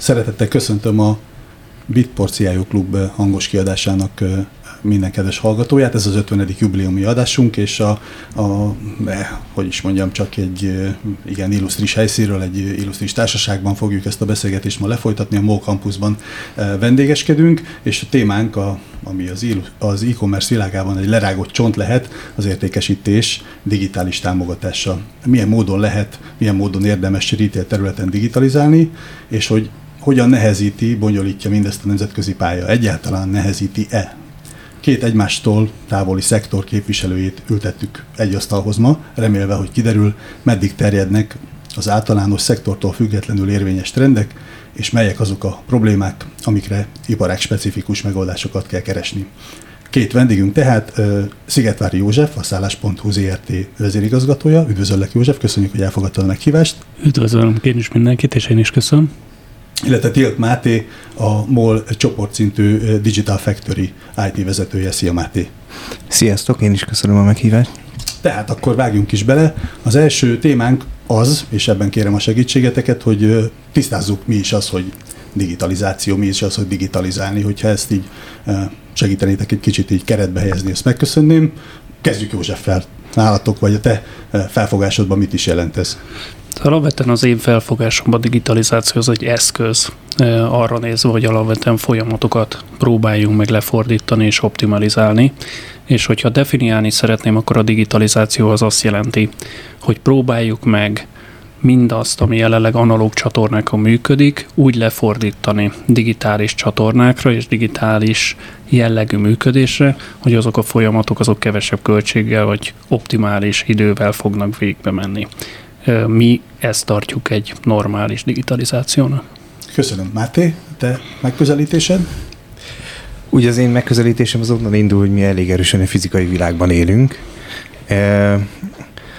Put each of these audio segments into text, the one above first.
Szeretettel köszöntöm a Bitporciájú Klub hangos kiadásának minden kedves hallgatóját. Ez az 50. jubileumi adásunk, és a, a eh, hogy is mondjam, csak egy igen illusztris helyszínről, egy illusztris társaságban fogjuk ezt a beszélgetést ma lefolytatni. A MOL Campusban vendégeskedünk, és a témánk, a, ami az, az e-commerce világában egy lerágott csont lehet, az értékesítés digitális támogatása. Milyen módon lehet, milyen módon érdemes retail területen digitalizálni, és hogy hogyan nehezíti, bonyolítja mindezt a nemzetközi pálya. Egyáltalán nehezíti-e két egymástól távoli szektor képviselőjét ültettük egy asztalhoz ma, remélve, hogy kiderül, meddig terjednek az általános szektortól függetlenül érvényes trendek, és melyek azok a problémák, amikre iparág specifikus megoldásokat kell keresni. Két vendégünk tehát Szigetvári József, a szállás.hu ZRT vezérigazgatója. Üdvözöllek József, köszönjük, hogy elfogadtad a meghívást. Üdvözlöm én is mindenkit, és én is köszönöm illetve Tilt Máté, a MOL csoportszintű Digital Factory IT vezetője. Szia Máté! Sziasztok, én is köszönöm a meghívást. Tehát akkor vágjunk is bele. Az első témánk az, és ebben kérem a segítségeteket, hogy tisztázzuk mi is az, hogy digitalizáció, mi is az, hogy digitalizálni, hogyha ezt így segítenétek egy kicsit így keretbe helyezni, ezt megköszönném. Kezdjük Józseffel. Nálatok, vagy a te felfogásodban mit is jelent ez? Alapvetően az én felfogásomban a digitalizáció az egy eszköz arra nézve, hogy alapvetően folyamatokat próbáljunk meg lefordítani és optimalizálni. És hogyha definiálni szeretném, akkor a digitalizáció az azt jelenti, hogy próbáljuk meg mindazt, ami jelenleg analóg csatornákon működik, úgy lefordítani digitális csatornákra és digitális jellegű működésre, hogy azok a folyamatok azok kevesebb költséggel vagy optimális idővel fognak végbe menni. Mi ezt tartjuk egy normális digitalizációnak. Köszönöm. Máté, te megközelítésed? Ugye az én megközelítésem az onnan indul, hogy mi elég erősen a fizikai világban élünk.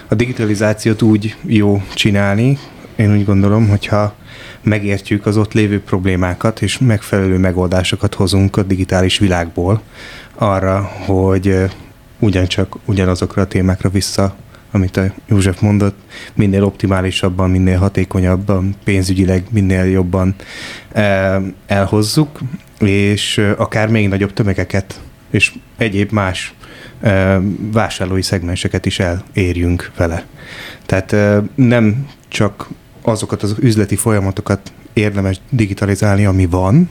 A digitalizációt úgy jó csinálni, én úgy gondolom, hogyha megértjük az ott lévő problémákat, és megfelelő megoldásokat hozunk a digitális világból arra, hogy ugyancsak ugyanazokra a témákra vissza amit a József mondott, minél optimálisabban, minél hatékonyabban, pénzügyileg minél jobban eh, elhozzuk, és eh, akár még nagyobb tömegeket és egyéb más eh, vásárlói szegmenseket is elérjünk vele. Tehát nem csak azokat az üzleti folyamatokat érdemes digitalizálni, ami van,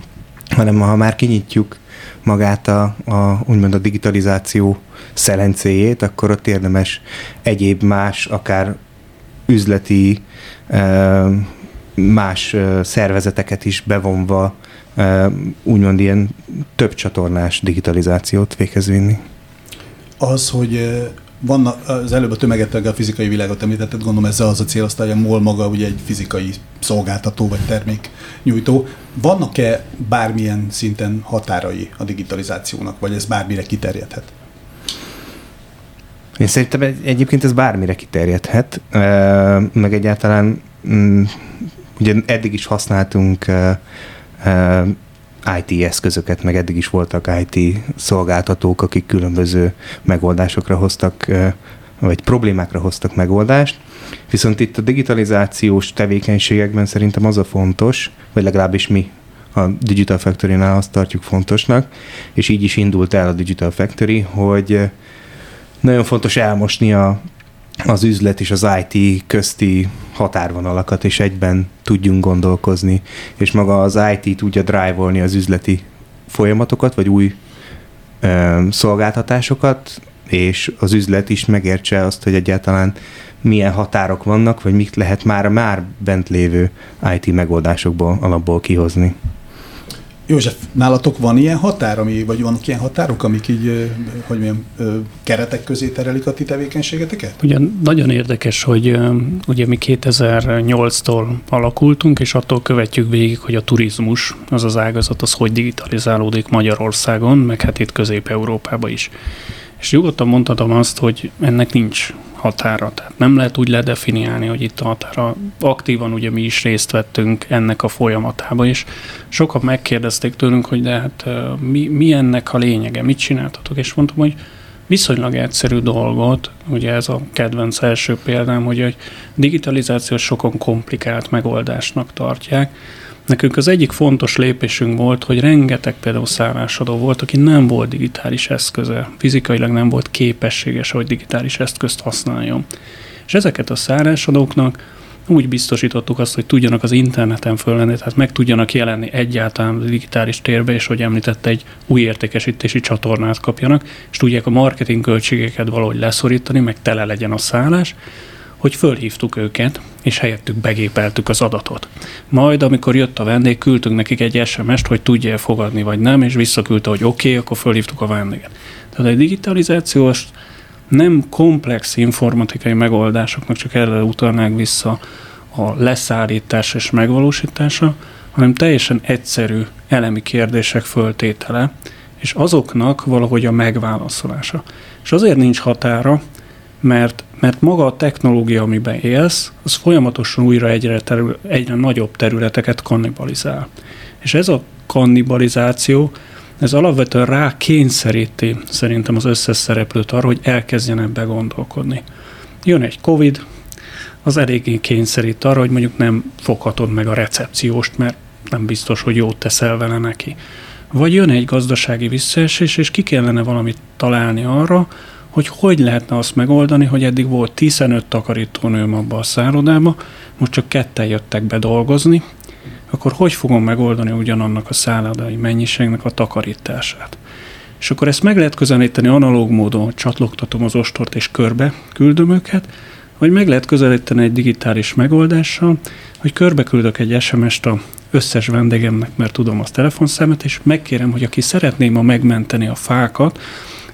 hanem ha már kinyitjuk magát a, a úgymond a digitalizáció szelencéjét, akkor ott érdemes egyéb más, akár üzleti, más szervezeteket is bevonva úgymond ilyen több csatornás digitalizációt véghez vinni. Az, hogy van az előbb a tömeget, a fizikai világot említetted, gondolom ezzel az a cél, aztán a MOL maga ugye egy fizikai szolgáltató vagy termék nyújtó. Vannak-e bármilyen szinten határai a digitalizációnak, vagy ez bármire kiterjedhet? Én szerintem egyébként ez bármire kiterjedhet, meg egyáltalán mm, ugye eddig is használtunk IT eszközöket, meg eddig is voltak IT szolgáltatók, akik különböző megoldásokra hoztak, vagy problémákra hoztak megoldást. Viszont itt a digitalizációs tevékenységekben szerintem az a fontos, vagy legalábbis mi a Digital Factory-nál azt tartjuk fontosnak, és így is indult el a Digital Factory, hogy nagyon fontos elmosni a, az üzlet és az IT közti határvonalakat, és egyben tudjunk gondolkozni, és maga az IT tudja drive-olni az üzleti folyamatokat, vagy új ö, szolgáltatásokat, és az üzlet is megértse azt, hogy egyáltalán milyen határok vannak, vagy mit lehet már már bent lévő IT megoldásokból alapból kihozni. József, nálatok van ilyen határ, ami, vagy vannak ilyen határok, amik így, hogy milyen keretek közé terelik a ti tevékenységeteket? Ugye nagyon érdekes, hogy ugye mi 2008-tól alakultunk, és attól követjük végig, hogy a turizmus, az az ágazat, az hogy digitalizálódik Magyarországon, meg hát itt Közép-Európában is. És nyugodtan mondhatom azt, hogy ennek nincs határa. Tehát nem lehet úgy ledefiniálni, hogy itt a határa. Aktívan ugye mi is részt vettünk ennek a folyamatában, és sokan megkérdezték tőlünk, hogy de hát mi, mi ennek a lényege, mit csináltatok, és mondtam, hogy viszonylag egyszerű dolgot, ugye ez a kedvenc első példám, hogy a digitalizáció sokan komplikált megoldásnak tartják. Nekünk az egyik fontos lépésünk volt, hogy rengeteg például szállásadó volt, aki nem volt digitális eszköze, fizikailag nem volt képességes, hogy digitális eszközt használjon. És ezeket a szállásadóknak úgy biztosítottuk azt, hogy tudjanak az interneten föllenni, tehát meg tudjanak jelenni egyáltalán a digitális térbe, és hogy említette, egy új értékesítési csatornát kapjanak, és tudják a marketing költségeket valahogy leszorítani, meg tele legyen a szállás, hogy fölhívtuk őket, és helyettük begépeltük az adatot. Majd, amikor jött a vendég, küldtünk nekik egy SMS-t, hogy tudja fogadni, vagy nem, és visszaküldte, hogy oké, okay, akkor fölhívtuk a vendéget. Tehát a digitalizációs nem komplex informatikai megoldásoknak csak erre utalnák vissza a leszállítás és megvalósítása, hanem teljesen egyszerű elemi kérdések föltétele, és azoknak valahogy a megválaszolása. És azért nincs határa, mert, mert maga a technológia, amiben élsz, az folyamatosan újra egyre, terül, egyre nagyobb területeket kannibalizál. És ez a kannibalizáció ez alapvetően rá kényszeríti szerintem az összes szereplőt arra, hogy elkezdjenek begondolkodni. Jön egy Covid, az eléggé kényszerít arra, hogy mondjuk nem foghatod meg a recepcióst, mert nem biztos, hogy jót teszel vele neki. Vagy jön egy gazdasági visszaesés, és ki kellene valamit találni arra, hogy hogy lehetne azt megoldani, hogy eddig volt 15 takarítónőm abba a szállodába, most csak ketten jöttek be dolgozni, akkor hogy fogom megoldani ugyanannak a szállodai mennyiségnek a takarítását? És akkor ezt meg lehet közelíteni analóg módon, csatlogtatom az ostort és körbe küldöm őket, vagy meg lehet közelíteni egy digitális megoldással, hogy körbe küldök egy SMS-t a összes vendégemnek, mert tudom az telefonszámot, és megkérem, hogy aki szeretné ma megmenteni a fákat,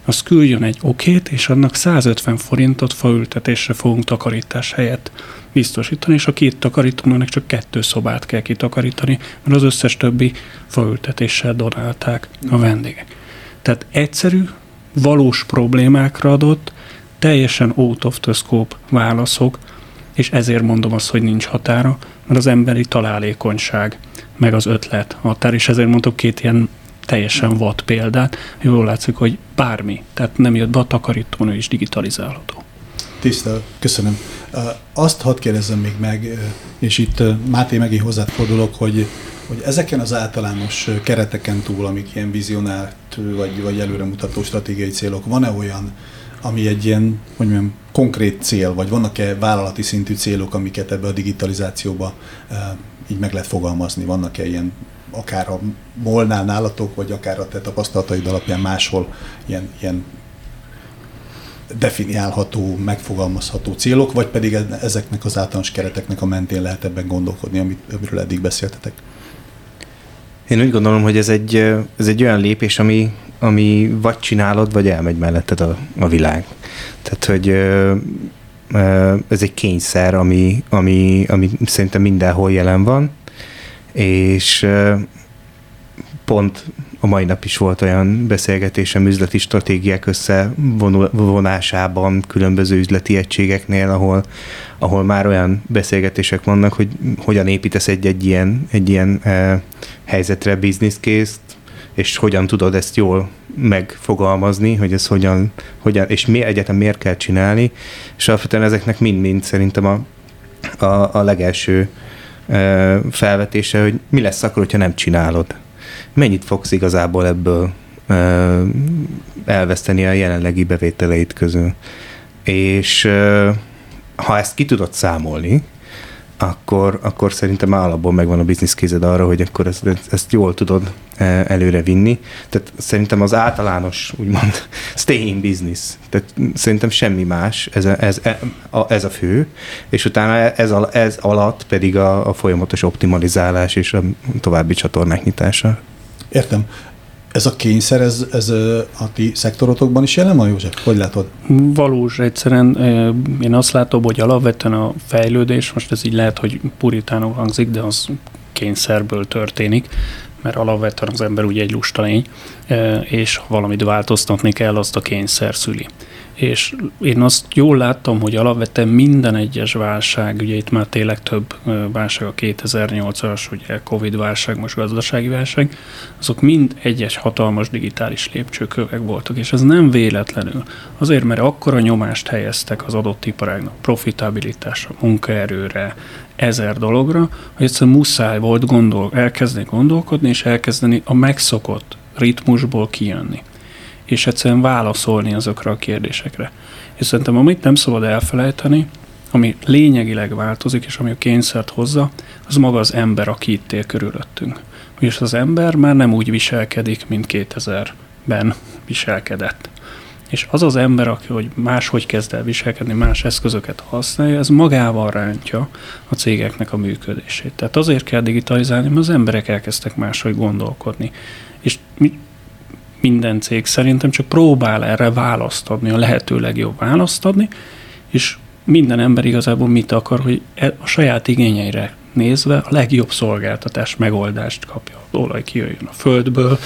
az küldjön egy okét, és annak 150 forintot faültetésre fogunk takarítás helyett biztosítani, és a két takarítónak csak kettő szobát kell kitakarítani, mert az összes többi faültetéssel donálták a vendégek. Tehát egyszerű, valós problémákra adott, teljesen out of the scope válaszok, és ezért mondom azt, hogy nincs határa, mert az emberi találékonyság, meg az ötlet határ, és ezért mondok két ilyen teljesen vad példát, jól látszik, hogy bármi, tehát nem jött be a takarítónő is digitalizálható. Tiszta, köszönöm. Azt hadd kérdezzem még meg, és itt Máté megint hozzád fordulok, hogy, hogy ezeken az általános kereteken túl, amik ilyen vizionált vagy, vagy előremutató stratégiai célok, van-e olyan, ami egy ilyen, hogy mondjam, konkrét cél, vagy vannak-e vállalati szintű célok, amiket ebbe a digitalizációba így meg lehet fogalmazni? Vannak-e ilyen akár a molnál nálatok, vagy akár a te tapasztalataid alapján máshol ilyen, ilyen definiálható, megfogalmazható célok, vagy pedig e- ezeknek az általános kereteknek a mentén lehet ebben gondolkodni, amit, amiről eddig beszéltetek? Én úgy gondolom, hogy ez egy, ez egy olyan lépés, ami, ami vagy csinálod, vagy elmegy melletted a, a világ. Tehát, hogy ez egy kényszer, ami, ami, ami szerintem mindenhol jelen van, és pont a mai nap is volt olyan beszélgetésem üzleti stratégiák összevonásában különböző üzleti egységeknél, ahol, ahol már olyan beszélgetések vannak, hogy hogyan építesz egy-egy ilyen, egy ilyen e, helyzetre business case és hogyan tudod ezt jól megfogalmazni, hogy ez hogyan, hogyan és mi egyetem miért kell csinálni, és alapvetően ezeknek mind-mind szerintem a, a, a legelső felvetése, hogy mi lesz akkor, hogyha nem csinálod mennyit fogsz igazából ebből elveszteni a jelenlegi bevételeit közül. És ha ezt ki tudod számolni, akkor, akkor szerintem alapból megvan a business kézed arra, hogy akkor ezt, ezt jól tudod előre vinni. Tehát szerintem az általános, úgymond, stay in business. Tehát szerintem semmi más, ez ez, a, ez a fő, és utána ez, a, ez alatt pedig a, a folyamatos optimalizálás és a további csatornák nyitása. Értem. Ez a kényszer, ez, ez a ti szektorotokban is jelen van, József? Hogy látod? Valós, egyszerűen én azt látom, hogy alapvetően a fejlődés, most ez így lehet, hogy puritánul hangzik, de az kényszerből történik, mert alapvetően az ember ugye egy lusta lény, és ha valamit változtatni kell, azt a kényszer szüli. És én azt jól láttam, hogy alapvetően minden egyes válság, ugye itt már tényleg több válság, a 2008-as, ugye Covid válság, most gazdasági válság, azok mind egyes hatalmas digitális lépcsőkövek voltak, és ez nem véletlenül. Azért, mert akkora nyomást helyeztek az adott iparágnak, profitabilitásra, munkaerőre, ezer dologra, hogy egyszerűen muszáj volt gondol, elkezdeni gondolkodni, és elkezdeni a megszokott ritmusból kijönni és egyszerűen válaszolni azokra a kérdésekre. És szerintem amit nem szabad elfelejteni, ami lényegileg változik, és ami a kényszert hozza, az maga az ember, aki itt él körülöttünk. És az ember már nem úgy viselkedik, mint 2000-ben viselkedett. És az az ember, aki hogy máshogy kezd el viselkedni, más eszközöket használja, ez magával rántja a cégeknek a működését. Tehát azért kell digitalizálni, mert az emberek elkezdtek máshogy gondolkodni. És minden cég szerintem csak próbál erre választ adni, a lehető legjobb választ adni, és minden ember igazából mit akar, hogy e, a saját igényeire nézve a legjobb szolgáltatás megoldást kapja. Az olaj kijöjjön a földből,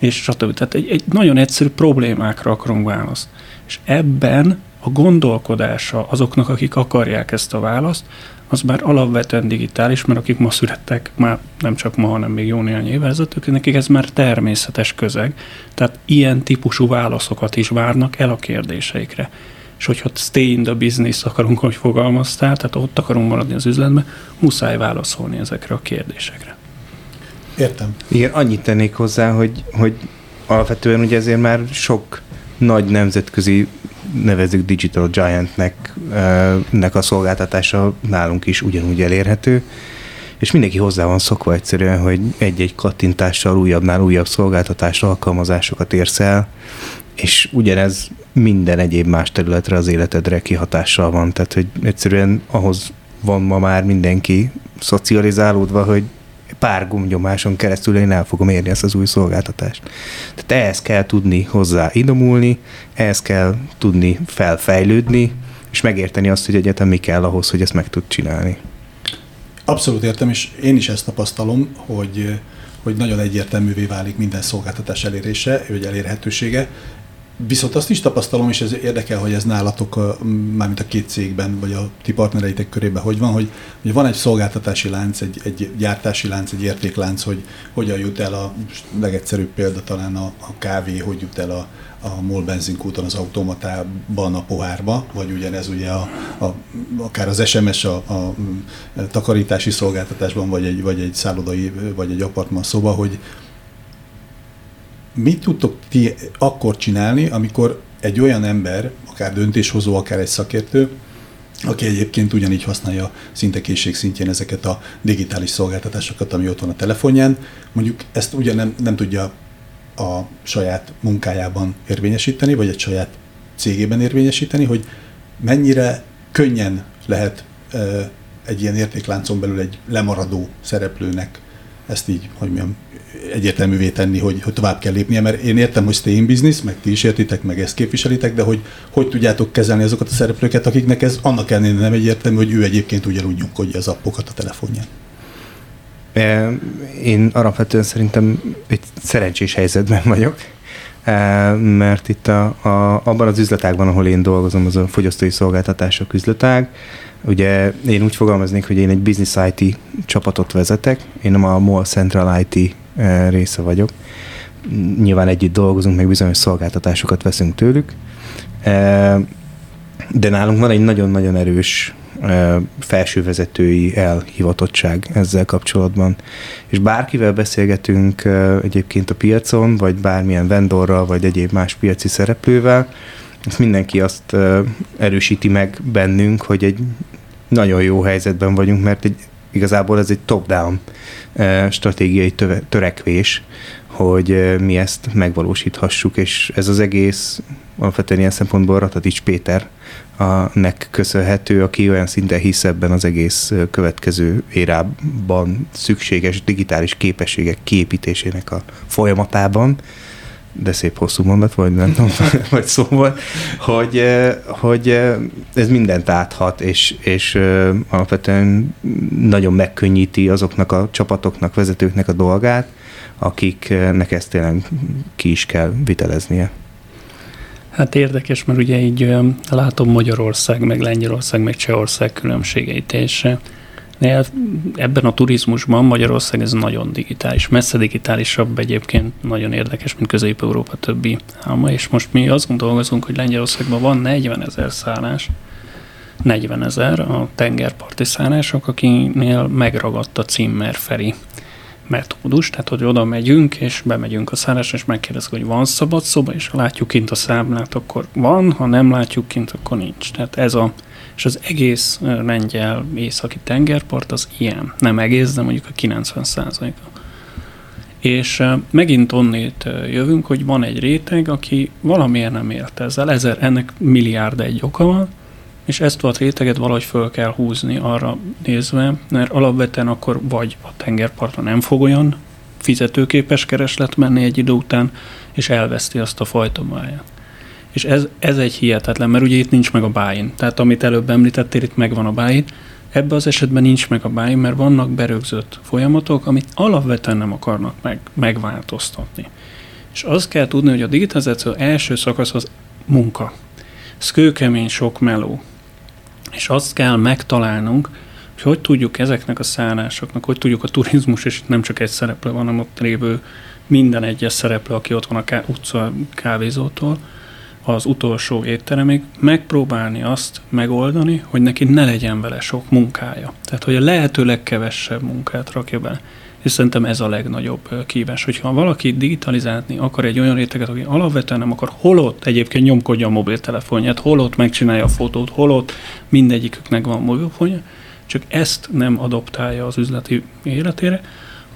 és stb. Tehát egy, egy nagyon egyszerű problémákra akarunk választ. És ebben a gondolkodása azoknak, akik akarják ezt a választ, az már alapvetően digitális, mert akik ma születtek, már nem csak ma, hanem még jó néhány évvel ezelőtt, nekik ez már természetes közeg. Tehát ilyen típusú válaszokat is várnak el a kérdéseikre. És hogyha stay in the business akarunk, hogy fogalmaztál, tehát ott akarunk maradni az üzletben, muszáj válaszolni ezekre a kérdésekre. Értem. Igen, annyit tennék hozzá, hogy, hogy alapvetően ugye ezért már sok nagy nemzetközi nevezük Digital Giantnek nek a szolgáltatása nálunk is ugyanúgy elérhető, és mindenki hozzá van szokva egyszerűen, hogy egy-egy kattintással újabbnál újabb szolgáltatás alkalmazásokat érsz el, és ugyanez minden egyéb más területre az életedre kihatással van. Tehát, hogy egyszerűen ahhoz van ma már mindenki szocializálódva, hogy pár gomnyomáson keresztül én el fogom érni ezt az új szolgáltatást. Tehát ehhez kell tudni hozzá idomulni, ehhez kell tudni felfejlődni, és megérteni azt, hogy egyetem mi kell ahhoz, hogy ezt meg tud csinálni. Abszolút értem, és én is ezt tapasztalom, hogy, hogy nagyon egyértelművé válik minden szolgáltatás elérése, vagy elérhetősége, Viszont azt is tapasztalom, és ez érdekel, hogy ez nálatok, mármint a két cégben, vagy a ti partnereitek körében hogy van, hogy, hogy van egy szolgáltatási lánc, egy, egy gyártási lánc, egy értéklánc, hogy hogyan jut el a legegyszerűbb példa talán a, a kávé, hogy jut el a, a MOL benzinkúton az automatában a pohárba, vagy ugyanez ugye a, a, akár az SMS a, a, takarítási szolgáltatásban, vagy egy, vagy egy szállodai, vagy egy apartman szoba, hogy, mit tudtok ti akkor csinálni, amikor egy olyan ember, akár döntéshozó, akár egy szakértő, aki egyébként ugyanígy használja szinte készség szintjén ezeket a digitális szolgáltatásokat, ami ott van a telefonján, mondjuk ezt ugye nem, nem tudja a saját munkájában érvényesíteni, vagy egy saját cégében érvényesíteni, hogy mennyire könnyen lehet egy ilyen értékláncon belül egy lemaradó szereplőnek ezt így, hogy mondjam, egyértelművé tenni, hogy, hogy tovább kell lépnie, mert én értem, hogy stay in business, meg ti is értitek, meg ezt képviselitek, de hogy hogy tudjátok kezelni azokat a szereplőket, akiknek ez annak ellenére nem egyértelmű, hogy ő egyébként ugyanúgy nyomkodja az appokat a telefonján. Én alapvetően szerintem egy szerencsés helyzetben vagyok, mert itt a, a, abban az üzletágban, ahol én dolgozom, az a fogyasztói szolgáltatások üzletág, Ugye én úgy fogalmaznék, hogy én egy business IT csapatot vezetek, én nem a MOL Central IT része vagyok. Nyilván együtt dolgozunk, meg bizonyos szolgáltatásokat veszünk tőlük, eh, de nálunk van egy nagyon-nagyon erős eh, felsővezetői elhivatottság ezzel kapcsolatban. És bárkivel beszélgetünk egyébként a piacon, vagy bármilyen vendorral, vagy egyéb más piaci szereplővel, ezt mindenki azt erősíti meg bennünk, hogy egy nagyon jó helyzetben vagyunk, mert egy, igazából ez egy top-down stratégiai törekvés, hogy mi ezt megvalósíthassuk, és ez az egész alapvetően ilyen szempontból Ratatics Péter a nek köszönhető, aki olyan szinten hisz ebben az egész következő érában szükséges digitális képességek kiépítésének a folyamatában, de szép hosszú mondat, vagy nem tudom, vagy szó volt, hogy, hogy ez mindent áthat, és, és alapvetően nagyon megkönnyíti azoknak a csapatoknak, vezetőknek a dolgát, akiknek ezt tényleg ki is kell viteleznie. Hát érdekes, mert ugye így látom Magyarország, meg Lengyelország, meg Csehország különbségeit, és ebben a turizmusban Magyarország ez nagyon digitális, messze digitálisabb egyébként, nagyon érdekes, mint Közép-Európa többi álma, és most mi azon dolgozunk, hogy Lengyelországban van 40 ezer szállás, 40 ezer a tengerparti szállások, akinél megragadt a címmer Feri metódus, tehát hogy oda megyünk, és bemegyünk a szállásra, és megkérdezzük, hogy van szabad szoba, és ha látjuk kint a számlát, akkor van, ha nem látjuk kint, akkor nincs. Tehát ez a, és az egész lengyel északi tengerpart az ilyen. Nem egész, de mondjuk a 90 százaléka. És megint onnét jövünk, hogy van egy réteg, aki valamiért nem ért ezzel, ezer, ennek milliárd egy oka van, és ezt a réteget valahogy föl kell húzni arra nézve, mert alapvetően akkor vagy a tengerpartra nem fog olyan fizetőképes kereslet menni egy idő után, és elveszti azt a fajta máját. És ez, ez egy hihetetlen, mert ugye itt nincs meg a báin. Tehát amit előbb említettél, itt megvan a báin. Ebben az esetben nincs meg a báin, mert vannak berögzött folyamatok, amit alapvetően nem akarnak meg, megváltoztatni. És azt kell tudni, hogy a digitalizáció első szakasz az munka. Ez kőkemény, sok meló. És azt kell megtalálnunk, hogy hogy tudjuk ezeknek a szállásoknak, hogy tudjuk a turizmus, és itt nem csak egy szereplő van, hanem ott lévő minden egyes szereplő, aki ott van a ká- utca kávézótól, az utolsó étteremig, megpróbálni azt megoldani, hogy neki ne legyen vele sok munkája. Tehát, hogy a lehető legkevesebb munkát rakja be. És szerintem ez a legnagyobb kívás, hogyha valaki digitalizálni akar egy olyan réteget, aki alapvetően nem akar, holott egyébként nyomkodja a mobiltelefonját, holott megcsinálja a fotót, holott mindegyiküknek van mobilfonja, csak ezt nem adoptálja az üzleti életére,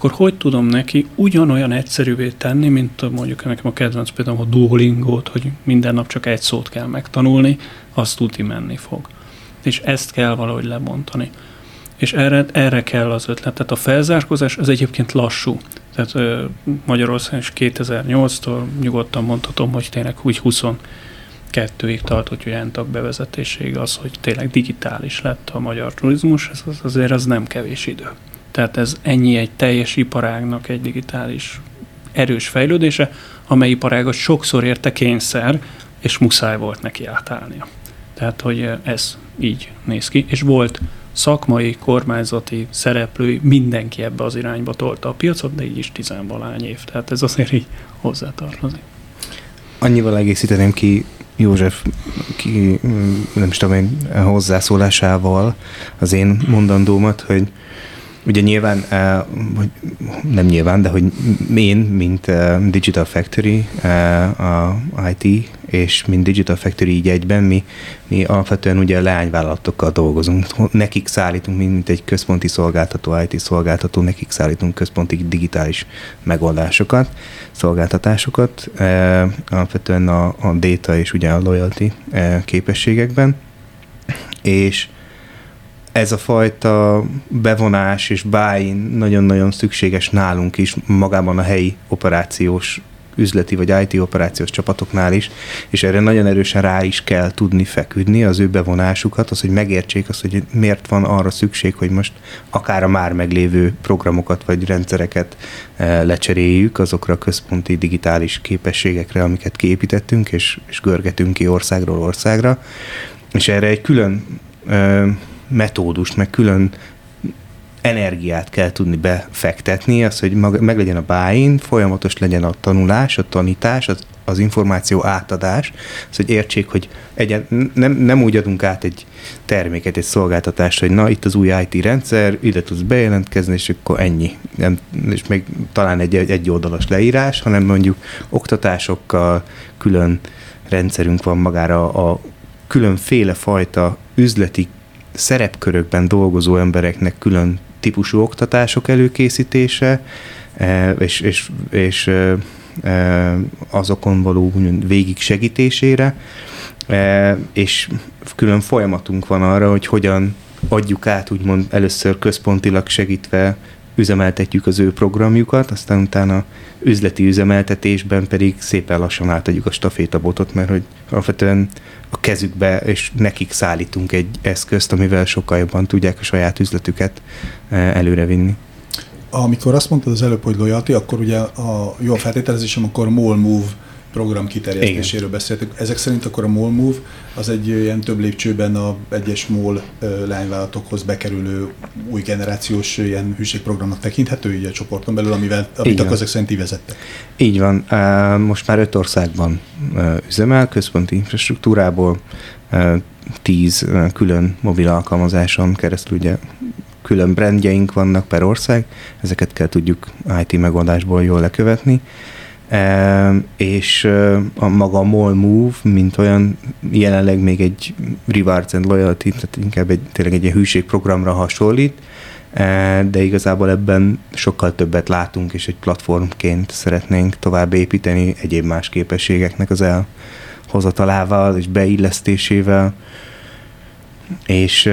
akkor hogy tudom neki ugyanolyan egyszerűvé tenni, mint mondjuk nekem a kedvenc például a Duolingo-t, hogy minden nap csak egy szót kell megtanulni, azt tuti menni fog. És ezt kell valahogy lebontani. És erre, erre kell az ötlet. Tehát a felzárkózás az egyébként lassú. Tehát ö, Magyarországon is 2008-tól nyugodtan mondhatom, hogy tényleg úgy 22-ig tartott, hogy entak bevezetéséig az, hogy tényleg digitális lett a magyar turizmus, ez az, azért az nem kevés idő. Tehát ez ennyi egy teljes iparágnak egy digitális erős fejlődése, amely iparágat sokszor érte kényszer, és muszáj volt neki átállnia. Tehát, hogy ez így néz ki, és volt szakmai, kormányzati szereplői, mindenki ebbe az irányba tolta a piacot, de így is tizenvalány év. Tehát ez azért így hozzátartozik. Annyival egészíteném ki József ki, nem is tudom én, hozzászólásával az én mondandómat, hogy Ugye nyilván, eh, vagy nem nyilván, de hogy én, mint eh, Digital Factory, eh, a IT, és mint Digital Factory így egyben, mi, mi alapvetően ugye leányvállalatokkal dolgozunk. Nekik szállítunk, mint egy központi szolgáltató, IT szolgáltató, nekik szállítunk központi digitális megoldásokat, szolgáltatásokat, alapvetően a, a data és ugye a loyalty képességekben, és ez a fajta bevonás és buy nagyon-nagyon szükséges nálunk is, magában a helyi operációs üzleti vagy IT operációs csapatoknál is, és erre nagyon erősen rá is kell tudni feküdni az ő bevonásukat, az, hogy megértsék azt, hogy miért van arra szükség, hogy most akár a már meglévő programokat vagy rendszereket e, lecseréljük azokra a központi digitális képességekre, amiket kiépítettünk, és, és görgetünk ki országról országra, és erre egy külön e, metódust, meg külön energiát kell tudni befektetni, az, hogy meg legyen a buy folyamatos legyen a tanulás, a tanítás, az, az információ átadás, az, hogy értsék, hogy egyen, nem, nem úgy adunk át egy terméket, egy szolgáltatást, hogy na, itt az új IT rendszer, ide tudsz bejelentkezni, és akkor ennyi. Nem, és még talán egy, egy oldalas leírás, hanem mondjuk oktatásokkal külön rendszerünk van magára a különféle fajta üzleti szerepkörökben dolgozó embereknek külön típusú oktatások előkészítése, e, és, és, és e, e, azokon való végig segítésére, és külön folyamatunk van arra, hogy hogyan adjuk át, úgymond először központilag segítve üzemeltetjük az ő programjukat, aztán utána üzleti üzemeltetésben pedig szépen lassan átadjuk a stafétabotot, mert hogy alapvetően a kezükbe, és nekik szállítunk egy eszközt, amivel sokkal jobban tudják a saját üzletüket eh, előrevinni. Amikor azt mondtad az előbb, hogy loyalty, akkor ugye a jó feltételezésem, akkor mall move program kiterjesztéséről Igen. beszéltünk. Ezek szerint akkor a MOL Move az egy ilyen több lépcsőben a egyes MOL lányvállalatokhoz bekerülő új generációs ilyen hűségprogramnak tekinthető így a csoporton belül, amivel, amit akkor ezek szerint vezettek. Így van. Most már öt országban üzemel, központi infrastruktúrából, tíz külön mobil alkalmazáson keresztül ugye külön brandjeink vannak per ország, ezeket kell tudjuk IT megoldásból jól lekövetni, és a maga Mall Move, mint olyan jelenleg még egy Rewards and Loyalty, tehát inkább egy, tényleg egy hűségprogramra hasonlít, de igazából ebben sokkal többet látunk, és egy platformként szeretnénk tovább építeni egyéb más képességeknek az elhozatalával és beillesztésével. És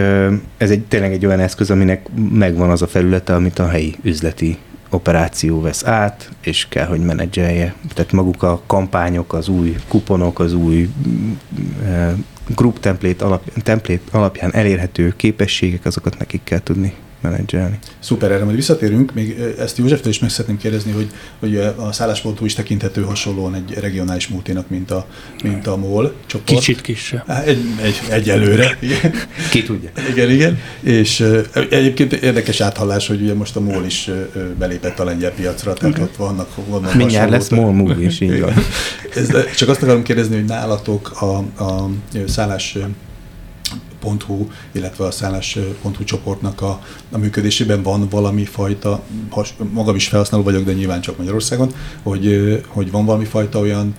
ez egy, tényleg egy olyan eszköz, aminek megvan az a felülete, amit a helyi üzleti operáció vesz át, és kell, hogy menedzselje. Tehát maguk a kampányok, az új kuponok, az új group template, alap, template alapján elérhető képességek, azokat nekik kell tudni menedzselni. Szuper, erre majd visszatérünk. Még ezt Józseftől is meg szeretném kérdezni, hogy, hogy a szálláspontú is tekinthető hasonlóan egy regionális multinak, mint a, mint a MOL csoport. Kicsit kisebb. Egy, egy, egyelőre. Igen. Ki tudja. Igen, igen. És egyébként érdekes áthallás, hogy ugye most a MOL is belépett a lengyel piacra, tehát okay. ott vannak, vannak Mindjárt lesz MOL movie is, így van. Ez, csak azt akarom kérdezni, hogy nálatok a, a szállás Hu, illetve a szállás.hu csoportnak a, a működésében van valami fajta, has, magam is felhasználó vagyok, de nyilván csak Magyarországon, hogy, hogy van valami fajta olyan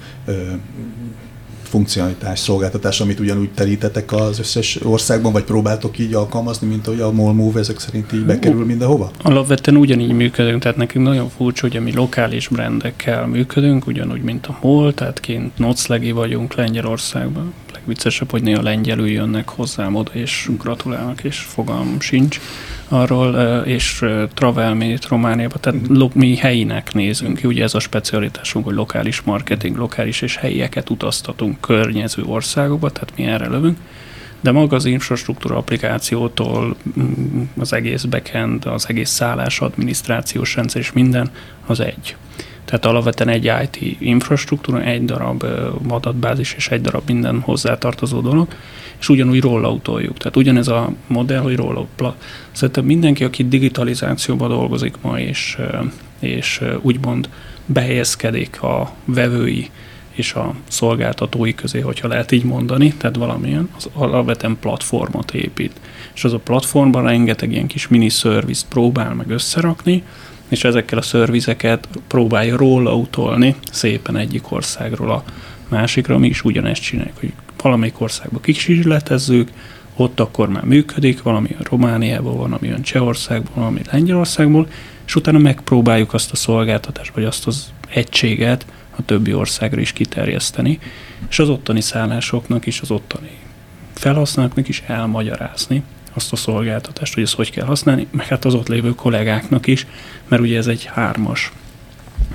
funkcionalitás, szolgáltatás, amit ugyanúgy terítetek az összes országban, vagy próbáltok így alkalmazni, mint ahogy a MOL Move ezek szerint így bekerül mindenhova? Alapvetően ugyanígy működünk, tehát nekünk nagyon furcsa, hogy mi lokális brendekkel működünk, ugyanúgy, mint a MOL, tehát kint Noclegi vagyunk Lengyelországban, legviccesebb, hogy néha lengyelül jönnek hozzám oda, és gratulálnak, és fogalm sincs arról, és Travelmét Romániába, tehát mhm. mi helyinek nézünk ugye ez a specialitásunk, hogy lokális marketing, lokális és helyieket utaztatunk környező országokba, tehát mi erre lövünk de maga az infrastruktúra applikációtól mm, az egész backend, az egész szállás, adminisztrációs rendszer és minden az egy. Tehát alapvetően egy IT infrastruktúra, egy darab adatbázis és egy darab minden hozzátartozó dolog, és ugyanúgy rollautoljuk. Tehát ugyanez a modell, hogy rollout. Szerintem mindenki, aki digitalizációban dolgozik ma, és, és úgymond behelyezkedik a vevői és a szolgáltatói közé, hogyha lehet így mondani, tehát valamilyen, az alapvetően platformot épít. És az a platformban rengeteg ilyen kis mini service próbál meg összerakni, és ezekkel a szörvizeket próbálja róla utolni szépen egyik országról a másikra, mi is ugyanezt csináljuk, hogy valamelyik országba kísérletezzük, ott akkor már működik, valami a Romániából van, ami a Csehországból, valami Lengyelországból, és utána megpróbáljuk azt a szolgáltatást, vagy azt az egységet a többi országra is kiterjeszteni, és az ottani szállásoknak is, az ottani felhasználóknak is elmagyarázni, azt a szolgáltatást, hogy ezt hogy kell használni, meg hát az ott lévő kollégáknak is, mert ugye ez egy hármas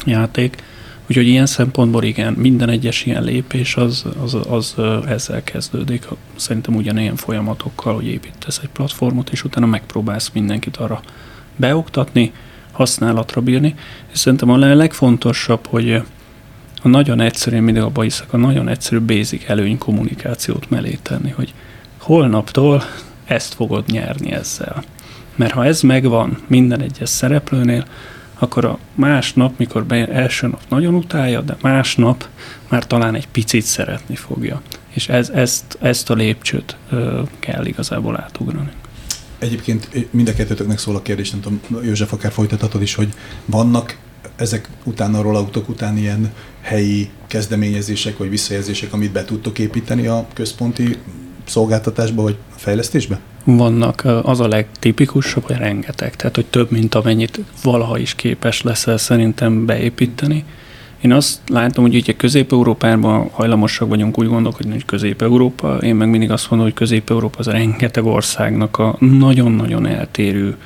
játék, úgyhogy ilyen szempontból igen, minden egyes ilyen lépés az, az, az ezzel kezdődik. Szerintem ugyanilyen folyamatokkal, hogy építesz egy platformot, és utána megpróbálsz mindenkit arra beoktatni, használatra bírni, és szerintem a legfontosabb, hogy a nagyon egyszerű, mindig a hiszek, a nagyon egyszerű basic előny kommunikációt mellé tenni, hogy holnaptól ezt fogod nyerni ezzel. Mert ha ez megvan minden egyes szereplőnél, akkor a másnap, mikor be, első nap nagyon utálja, de másnap már talán egy picit szeretni fogja. És ez, ezt, ezt a lépcsőt ö, kell igazából átugrani. Egyébként mind a kettőtöknek szól a kérdés, nem tudom, József, akár folytathatod is, hogy vannak ezek után, a rolloutok után ilyen helyi kezdeményezések vagy visszajelzések, amit be tudtok építeni a központi szolgáltatásba vagy fejlesztésbe? Vannak, az a legtipikusabb, hogy rengeteg, tehát hogy több, mint amennyit valaha is képes leszel szerintem beépíteni. Én azt látom, hogy ugye Közép-Európában hajlamosak vagyunk úgy gondolkodni, hogy Közép-Európa, én meg mindig azt mondom, hogy Közép-Európa az rengeteg országnak a nagyon-nagyon eltérő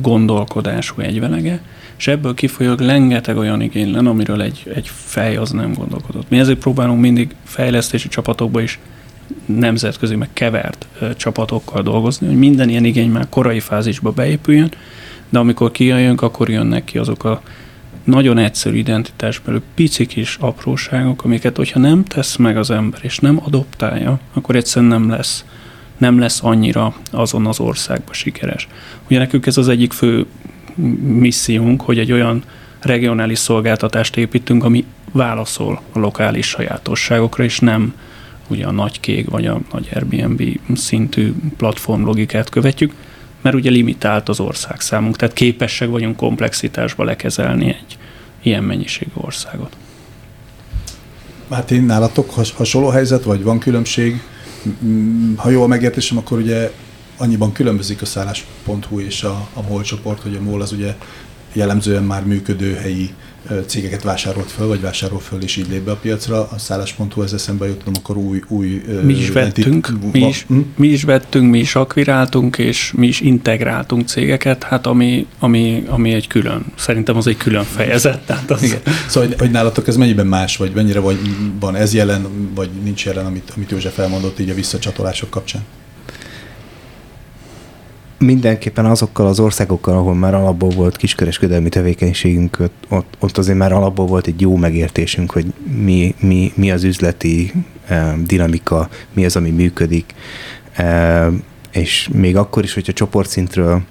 gondolkodású egyvelege, és ebből kifolyólag rengeteg olyan igény lenne, amiről egy, egy fej az nem gondolkodott. Mi ezért próbálunk mindig fejlesztési csapatokba is nemzetközi, meg kevert csapatokkal dolgozni, hogy minden ilyen igény már korai fázisba beépüljön, de amikor kijönjünk, akkor jönnek ki azok a nagyon egyszerű identitásbelül pici kis apróságok, amiket, hogyha nem tesz meg az ember, és nem adoptálja, akkor egyszerűen nem lesz, nem lesz annyira azon az országban sikeres. Ugye nekünk ez az egyik fő missziónk, hogy egy olyan regionális szolgáltatást építünk, ami válaszol a lokális sajátosságokra, és nem ugye a nagy kék vagy a nagy Airbnb szintű platform logikát követjük, mert ugye limitált az ország számunk, tehát képesek vagyunk komplexitásba lekezelni egy ilyen mennyiségű országot. Hát én nálatok has, hasonló helyzet, vagy van különbség? Ha jól megértésem, akkor ugye annyiban különbözik a szállás.hu és a, a MOL csoport, hogy a MOL az ugye jellemzően már működő helyi cégeket vásárolt föl, vagy vásárol föl, és így lép be a piacra. A szállás.hu ez eszembe jutnom, akkor új... új mi is vettünk, mi is, hm? mi is vettünk, mi is akviráltunk, és mi is integráltunk cégeket, hát ami, ami, ami egy külön, szerintem az egy külön fejezet. Tehát az... Igen. Szóval, hogy, hogy nálatok ez mennyiben más, vagy mennyire vagy, van ez jelen, vagy nincs jelen, amit, amit József elmondott így a visszacsatolások kapcsán? Mindenképpen azokkal az országokkal, ahol már alapból volt kiskereskedelmi tevékenységünk, ott, ott azért már alapból volt egy jó megértésünk, hogy mi, mi, mi az üzleti eh, dinamika, mi az, ami működik, eh, és még akkor is, hogyha csoportszintről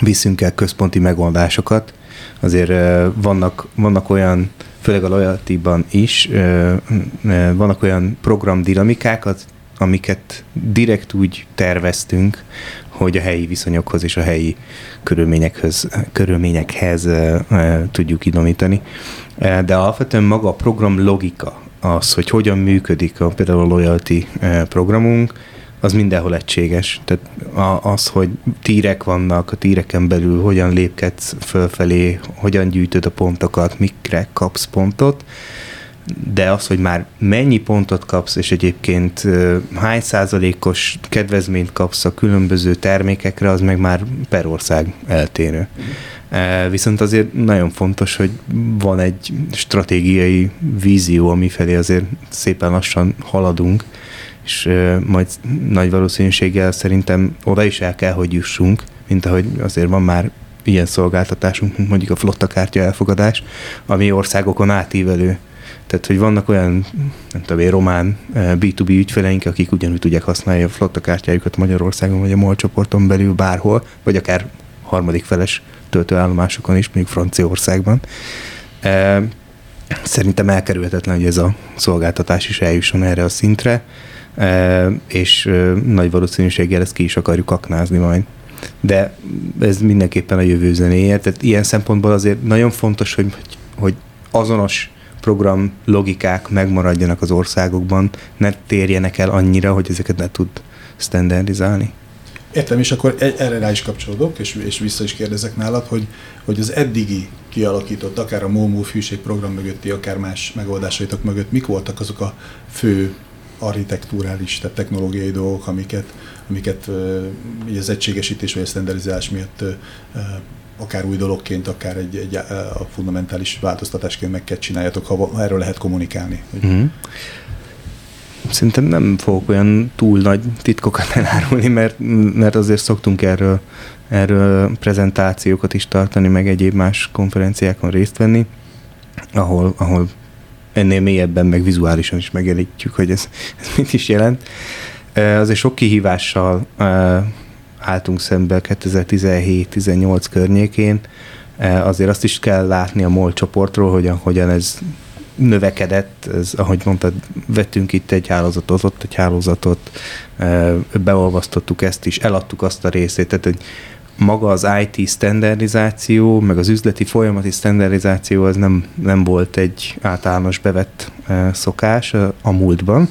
viszünk el központi megoldásokat, azért eh, vannak, vannak olyan, főleg a loyalty is, eh, eh, vannak olyan programdinamikák, amiket direkt úgy terveztünk, hogy a helyi viszonyokhoz és a helyi körülményekhez, körülményekhez tudjuk idomítani. De alapvetően maga a program logika, az, hogy hogyan működik a, például a loyalty programunk, az mindenhol egységes. Tehát az, hogy tírek vannak, a tíreken belül hogyan lépkedsz fölfelé, hogyan gyűjtöd a pontokat, mikre kapsz pontot, de az, hogy már mennyi pontot kapsz, és egyébként hány százalékos kedvezményt kapsz a különböző termékekre, az meg már per ország eltérő. Viszont azért nagyon fontos, hogy van egy stratégiai vízió, ami felé azért szépen lassan haladunk, és majd nagy valószínűséggel szerintem oda is el kell, hogy jussunk, mint ahogy azért van már ilyen szolgáltatásunk, mint mondjuk a flottakártya elfogadás, ami országokon átívelő tehát, hogy vannak olyan, nem tudom, román B2B eh, ügyfeleink, akik ugyanúgy tudják használni a flotta kártyájukat Magyarországon, vagy a MOL csoporton belül bárhol, vagy akár harmadik feles töltőállomásokon is, mondjuk Franciaországban. Eh, szerintem elkerülhetetlen, hogy ez a szolgáltatás is eljusson erre a szintre, eh, és nagy valószínűséggel ezt ki is akarjuk aknázni majd. De ez mindenképpen a jövő zenéje, tehát ilyen szempontból azért nagyon fontos, hogy, hogy azonos program logikák megmaradjanak az országokban, ne térjenek el annyira, hogy ezeket ne tud standardizálni. Értem, és akkor erre rá is kapcsolódok, és, és vissza is kérdezek nálad, hogy, hogy az eddigi kialakított, akár a MOMO program mögötti, akár más megoldásaitok mögött, mik voltak azok a fő architektúrális, tehát technológiai dolgok, amiket, amiket az egységesítés vagy a standardizálás miatt akár új dologként, akár egy, egy a fundamentális változtatásként meg kell csináljatok, ha erről lehet kommunikálni. Mm. Szerintem nem fogok olyan túl nagy titkokat elárulni, mert, mert azért szoktunk erről, erről prezentációkat is tartani, meg egyéb más konferenciákon részt venni, ahol, ahol ennél mélyebben, meg vizuálisan is megjelenítjük, hogy ez, ez mit is jelent. Azért sok kihívással álltunk szembe 2017-18 környékén, e, azért azt is kell látni a MOL csoportról, hogy hogyan ez növekedett, ez, ahogy mondtad, vettünk itt egy hálózatot, ott egy hálózatot, e, beolvasztottuk ezt is, eladtuk azt a részét, tehát hogy maga az IT standardizáció, meg az üzleti folyamati standardizáció az nem, nem volt egy általános bevett e, szokás a múltban,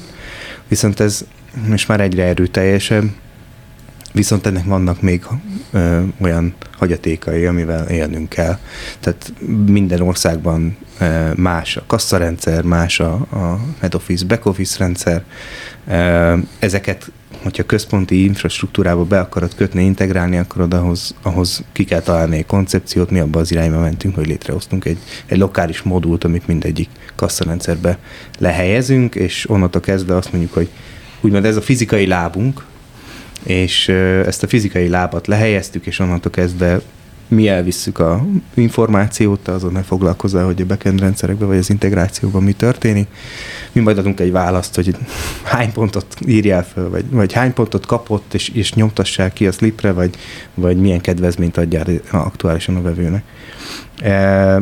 viszont ez most már egyre erőteljesebb, Viszont ennek vannak még ö, olyan hagyatékai, amivel élnünk kell. Tehát minden országban ö, más a kasszarendszer, más a, a head office, back office rendszer. Ö, ezeket, hogyha központi infrastruktúrába be akarod kötni, integrálni akarod, ahhoz, ahhoz ki kell találni egy koncepciót, mi abban az irányba mentünk, hogy létrehoztunk egy, egy lokális modult, amit mindegyik kasszarendszerbe lehelyezünk, és onnantól kezdve azt mondjuk, hogy úgymond ez a fizikai lábunk, és ezt a fizikai lábat lehelyeztük, és onnantól kezdve mi elvisszük a információt, te azon ne foglalkozzál, hogy a backend rendszerekbe vagy az integrációban mi történik. Mi majd adunk egy választ, hogy hány pontot írjál fel, vagy, vagy hány pontot kapott, és, és nyomtassál ki a slipre, vagy, vagy milyen kedvezményt adjál aktuálisan a vevőnek. E,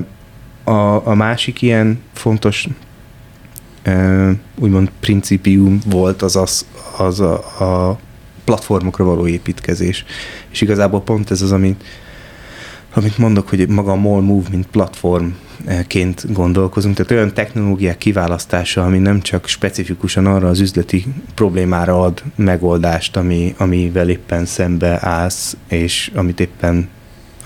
a, a másik ilyen fontos e, úgymond principium volt az, az, az a, a platformokra való építkezés. És igazából pont ez az, amit, amit mondok, hogy maga a Mall Move, mint platformként gondolkozunk, tehát olyan technológiák kiválasztása, ami nem csak specifikusan arra az üzleti problémára ad megoldást, ami, amivel éppen szembe állsz, és amit éppen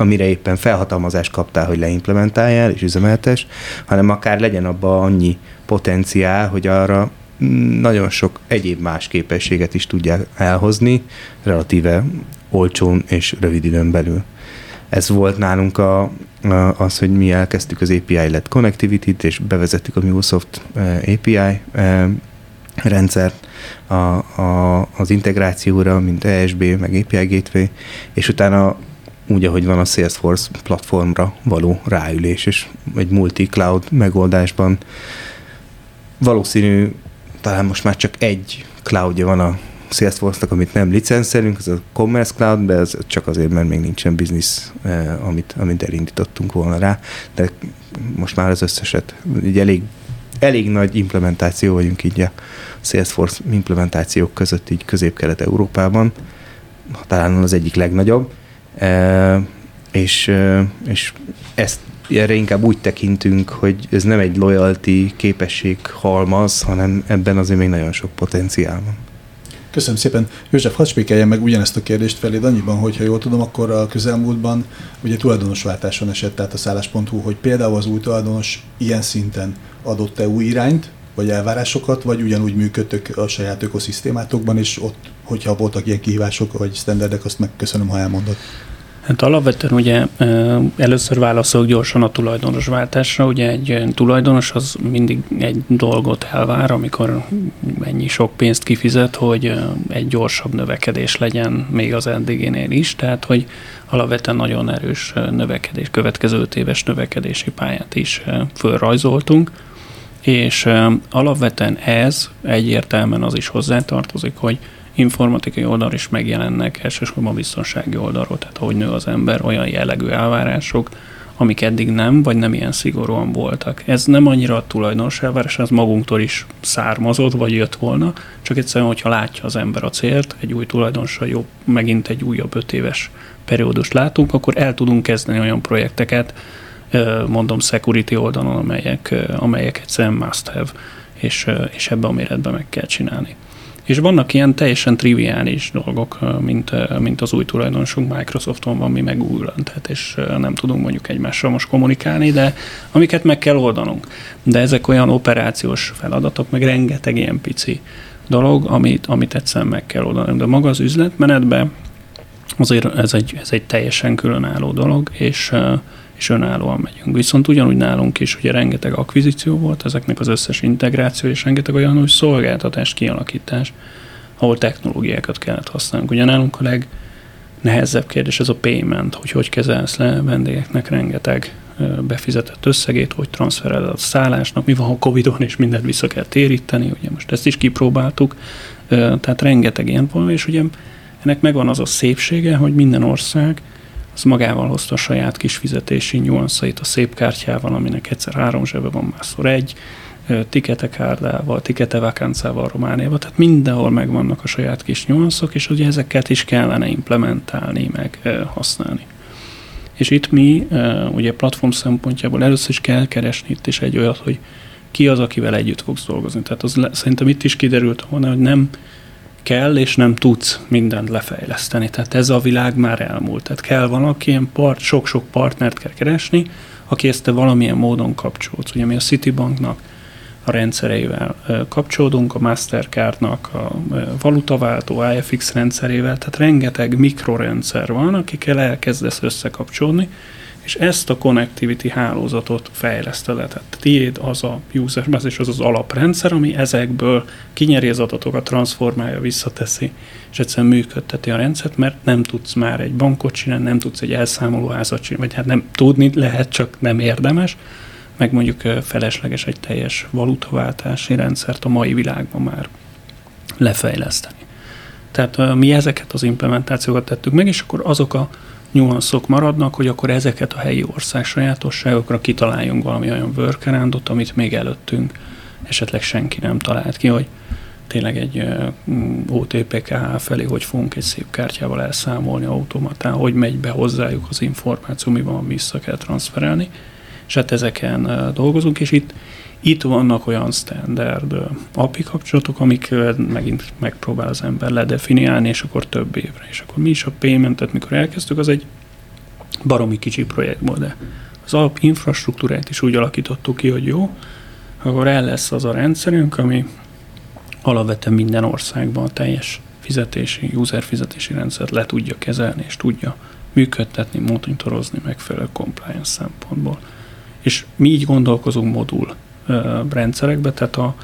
amire éppen felhatalmazást kaptál, hogy leimplementáljál és üzemeltes, hanem akár legyen abban annyi potenciál, hogy arra nagyon sok egyéb más képességet is tudják elhozni, relatíve olcsón és rövid időn belül. Ez volt nálunk a, az, hogy mi elkezdtük az API-led connectivity-t, és bevezettük a MuleSoft eh, API eh, rendszert a, a, az integrációra, mint ESB, meg API Gateway, és utána úgy, ahogy van a Salesforce platformra való ráülés, és egy multi-cloud megoldásban valószínű talán most már csak egy cloudja van a Salesforce-nak, amit nem licenszelünk, az a Commerce Cloud, de ez csak azért, mert még nincsen business, eh, amit, amit elindítottunk volna rá, de most már az összeset, így elég, elég nagy implementáció vagyunk így a Salesforce implementációk között így közép-kelet-európában, talán az egyik legnagyobb, eh, és, eh, és ezt erre inkább úgy tekintünk, hogy ez nem egy loyalty képesség halmaz, hanem ebben azért még nagyon sok potenciál van. Köszönöm szépen. József, hadd spékeljen meg ugyanezt a kérdést feléd annyiban, hogyha jól tudom, akkor a közelmúltban ugye tulajdonosváltáson esett át a szállás.hu, hogy például az új tulajdonos ilyen szinten adott-e új irányt, vagy elvárásokat, vagy ugyanúgy működtök a saját ökoszisztémátokban, és ott, hogyha voltak ilyen kihívások vagy standardek, azt megköszönöm, ha elmondod. Hát alapvetően ugye először válaszolok gyorsan a tulajdonosváltásra. Ugye egy tulajdonos az mindig egy dolgot elvár, amikor ennyi sok pénzt kifizet, hogy egy gyorsabb növekedés legyen még az eddigénél is. Tehát, hogy alapvetően nagyon erős növekedés, következő öt éves növekedési pályát is fölrajzoltunk. És alapvetően ez egyértelműen az is hozzátartozik, hogy informatikai oldalon is megjelennek, elsősorban biztonsági oldalról, tehát ahogy nő az ember, olyan jellegű elvárások, amik eddig nem, vagy nem ilyen szigorúan voltak. Ez nem annyira a tulajdonos elvárás, ez magunktól is származott, vagy jött volna, csak egyszerűen, hogyha látja az ember a célt, egy új tulajdonossal jobb, megint egy újabb öt éves periódust látunk, akkor el tudunk kezdeni olyan projekteket, mondom security oldalon, amelyek, amelyek egyszerűen must have, és, és ebbe a méretben meg kell csinálni. És vannak ilyen teljesen triviális dolgok, mint, mint az új tulajdonosunk Microsofton van, mi meg tehát és nem tudunk mondjuk egymással most kommunikálni, de amiket meg kell oldanunk. De ezek olyan operációs feladatok, meg rengeteg ilyen pici dolog, amit, amit egyszerűen meg kell oldanunk. De maga az üzletmenetben azért ez egy, ez egy teljesen különálló dolog, és és önállóan megyünk. Viszont ugyanúgy nálunk is ugye rengeteg akvizíció volt, ezeknek az összes integráció, és rengeteg olyan új szolgáltatás kialakítás, ahol technológiákat kellett használnunk. Ugye nálunk a legnehezebb kérdés ez a payment, hogy hogy kezelsz le vendégeknek rengeteg befizetett összegét, hogy transfereled a szállásnak, mi van, ha Covid-on és mindent vissza kell téríteni, ugye most ezt is kipróbáltuk, tehát rengeteg ilyen van, és ugye ennek megvan az a szépsége, hogy minden ország az magával hozta a saját kis fizetési nyuanszait a szép kártyával, aminek egyszer három zsebe van, másszor egy, tikete kárdával, tikete vakáncával Romániában, tehát mindenhol megvannak a saját kis nyuanszok, és ugye ezeket is kellene implementálni, meg használni. És itt mi, ugye platform szempontjából először is kell keresni itt is egy olyat, hogy ki az, akivel együtt fogsz dolgozni. Tehát az, szerintem itt is kiderült volna, hogy nem kell és nem tudsz mindent lefejleszteni. Tehát ez a világ már elmúlt. Tehát kell valaki, ilyen part, sok-sok partnert kell keresni, aki ezt te valamilyen módon kapcsolódsz. Ugye mi a Citibanknak a rendszereivel kapcsolódunk, a Mastercardnak a valutaváltó IFX rendszerével, tehát rengeteg mikrorendszer van, akikkel elkezdesz összekapcsolni, és ezt a connectivity hálózatot fejleszte le. Tehát tiéd az a user és az az alaprendszer, ami ezekből kinyeri az adatokat, transformálja, visszateszi, és egyszerűen működteti a rendszert, mert nem tudsz már egy bankot csinálni, nem tudsz egy elszámolóházat csinálni, vagy hát nem tudni lehet, csak nem érdemes, meg mondjuk felesleges egy teljes valutaváltási rendszert a mai világban már lefejleszteni. Tehát mi ezeket az implementációkat tettük meg, és akkor azok a nyuanszok maradnak, hogy akkor ezeket a helyi ország sajátosságokra kitaláljunk valami olyan workaroundot, amit még előttünk esetleg senki nem talált ki, hogy tényleg egy OTPK felé, hogy fogunk egy szép kártyával elszámolni automatán, hogy megy be hozzájuk az információ, mi van, vissza kell transferelni, és hát ezeken dolgozunk, és itt itt vannak olyan standard API kapcsolatok, amik megint megpróbál az ember ledefiniálni, és akkor több évre. És akkor mi is a paymentet, mikor elkezdtük, az egy baromi kicsi projekt volt, de az alap infrastruktúrát is úgy alakítottuk ki, hogy jó, akkor el lesz az a rendszerünk, ami alapvetően minden országban a teljes fizetési, user fizetési rendszert le tudja kezelni, és tudja működtetni, monitorozni megfelelő compliance szempontból. És mi így gondolkozunk modul rendszerekbe, tehát a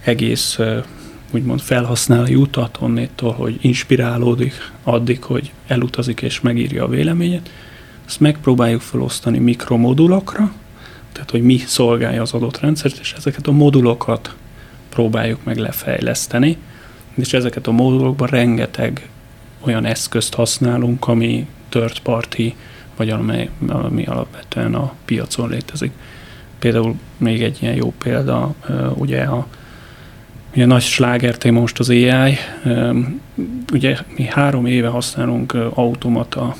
egész úgymond felhasználói utat onnétól, hogy inspirálódik addig, hogy elutazik és megírja a véleményet, ezt megpróbáljuk felosztani mikromodulokra, tehát hogy mi szolgálja az adott rendszert, és ezeket a modulokat próbáljuk meg lefejleszteni, és ezeket a modulokban rengeteg olyan eszközt használunk, ami third party, vagy amely, ami alapvetően a piacon létezik. Például még egy ilyen jó példa, ugye a Ugye nagy sláger most az AI. Ugye mi három éve használunk automata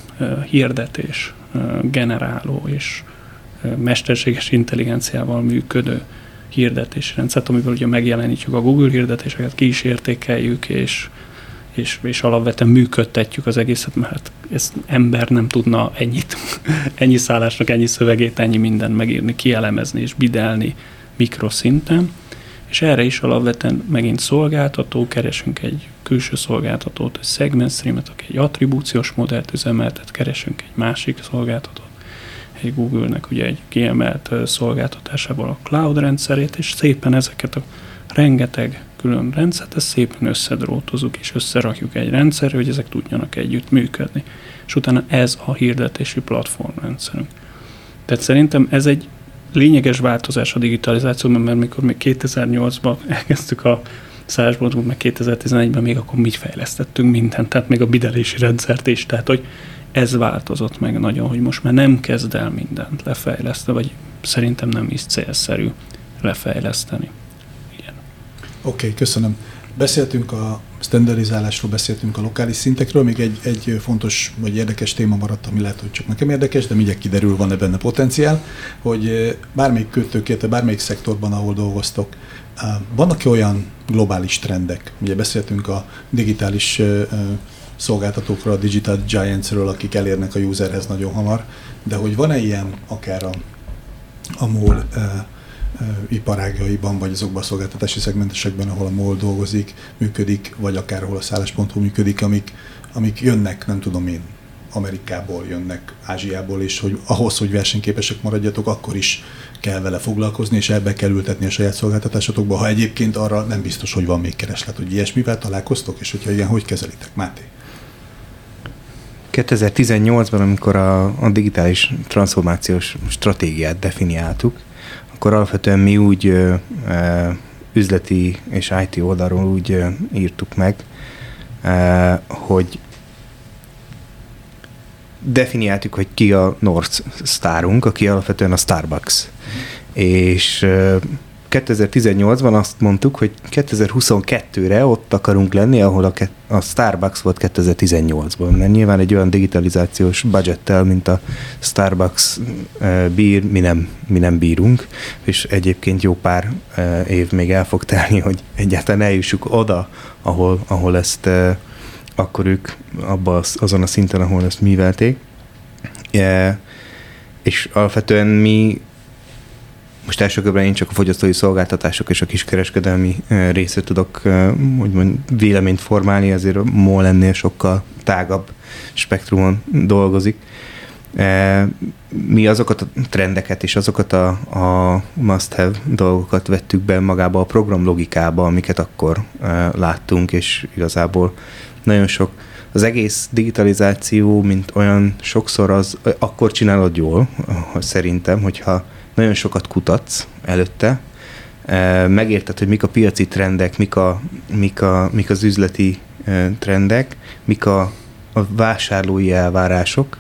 hirdetés, generáló és mesterséges intelligenciával működő hirdetési rendszert, amivel ugye megjelenítjük a Google hirdetéseket, ki is értékeljük, és és, és alapvetően működtetjük az egészet, mert hát ez ember nem tudna ennyit, ennyi szállásnak ennyi szövegét, ennyi mindent megírni, kielemezni és bidelni mikroszinten, és erre is alapvetően megint szolgáltató, keresünk egy külső szolgáltatót, egy segment streamet, aki egy attribúciós modellt üzemeltet, keresünk egy másik szolgáltatót, egy Google-nek ugye egy kiemelt szolgáltatásával a cloud rendszerét, és szépen ezeket a rengeteg külön rendszert, ezt szépen összedrótozunk és összerakjuk egy rendszerre, hogy ezek tudjanak együtt működni. És utána ez a hirdetési platformrendszerünk. Tehát szerintem ez egy lényeges változás a digitalizációban, mert mikor még 2008-ban elkezdtük a szállásboltot, meg 2011-ben még akkor mi fejlesztettünk mindent, tehát még a bidelési rendszert is, tehát hogy ez változott meg nagyon, hogy most már nem kezd el mindent lefejleszteni, vagy szerintem nem is célszerű lefejleszteni. Oké, okay, köszönöm. Beszéltünk a standardizálásról, beszéltünk a lokális szintekről, még egy, egy fontos vagy érdekes téma maradt, ami lehet, hogy csak nekem érdekes, de mindjárt kiderül, van-e benne potenciál, hogy bármelyik kötőkért, bármelyik szektorban, ahol dolgoztok, vannak -e olyan globális trendek? Ugye beszéltünk a digitális szolgáltatókról, a digital giantsről, akik elérnek a userhez nagyon hamar, de hogy van-e ilyen akár a, a MOL iparágaiban, vagy azokban a szolgáltatási szegmentesekben, ahol a MOL dolgozik, működik, vagy akár ahol a szállás.hu működik, amik, amik jönnek, nem tudom én, Amerikából jönnek, Ázsiából, és hogy ahhoz, hogy versenyképesek maradjatok, akkor is kell vele foglalkozni, és ebbe kell ültetni a saját szolgáltatásotokba, ha egyébként arra nem biztos, hogy van még kereslet, hogy ilyesmivel találkoztok, és hogyha igen, hogy kezelitek? Máté? 2018-ban, amikor a, a digitális transformációs stratégiát definiáltuk, akkor alapvetően mi úgy üzleti és IT oldalról úgy írtuk meg, hogy definiáltuk, hogy ki a North Starunk, aki alapvetően a Starbucks. Mm. És 2018-ban azt mondtuk, hogy 2022-re ott akarunk lenni, ahol a, a Starbucks volt 2018-ban, mert nyilván egy olyan digitalizációs budgettel, mint a Starbucks bír, mi nem, mi nem bírunk, és egyébként jó pár év még el fog telni, hogy egyáltalán eljussuk oda, ahol, ahol ezt akkor ők abba az, azon a szinten, ahol ezt művelték. És alapvetően mi most első én csak a fogyasztói szolgáltatások és a kiskereskedelmi részre tudok úgymond véleményt formálni, ezért a MOL ennél sokkal tágabb spektrumon dolgozik. Mi azokat a trendeket és azokat a, a must-have dolgokat vettük be magába a program logikába, amiket akkor láttunk, és igazából nagyon sok az egész digitalizáció, mint olyan sokszor az, akkor csinálod jól, szerintem, hogyha nagyon sokat kutatsz előtte, megérted, hogy mik a piaci trendek, mik, a, mik, a, mik az üzleti trendek, mik a, a vásárlói elvárások,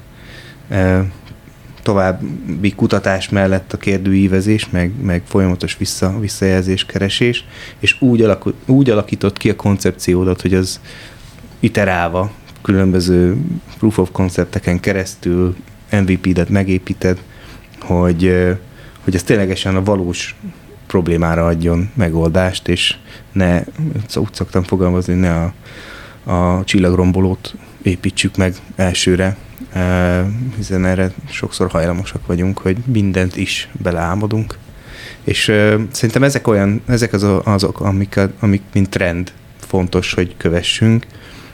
további kutatás mellett a kérdőívezés, meg, meg folyamatos vissza, visszajelzés, keresés, és úgy, alakul, úgy alakított ki a koncepciódat, hogy az iterálva, különböző proof of concepteken keresztül MVP-det megépíted, hogy, hogy ez ténylegesen a valós problémára adjon megoldást, és ne, úgy szoktam fogalmazni, ne a, a csillagrombolót építsük meg elsőre, hiszen erre sokszor hajlamosak vagyunk, hogy mindent is beleálmodunk. És szerintem ezek olyan, ezek az, azok, amik, amik mint trend fontos, hogy kövessünk,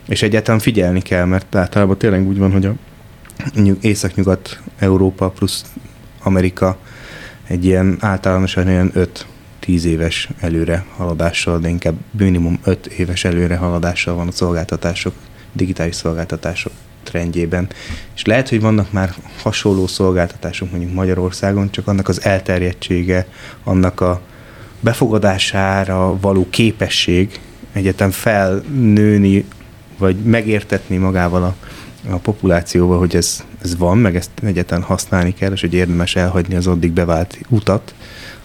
és egyáltalán figyelni kell, mert általában tényleg úgy van, hogy a Észak-Nyugat Európa plusz Amerika egy ilyen általánosan olyan 5-10 éves előre haladással, de inkább minimum 5 éves előre haladással van a szolgáltatások, digitális szolgáltatások trendjében. És lehet, hogy vannak már hasonló szolgáltatások mondjuk Magyarországon, csak annak az elterjedtsége, annak a befogadására való képesség egyetem felnőni vagy megértetni magával a, a populációval, hogy ez, ez van, meg ezt egyetlen használni kell, és hogy érdemes elhagyni az addig bevált utat,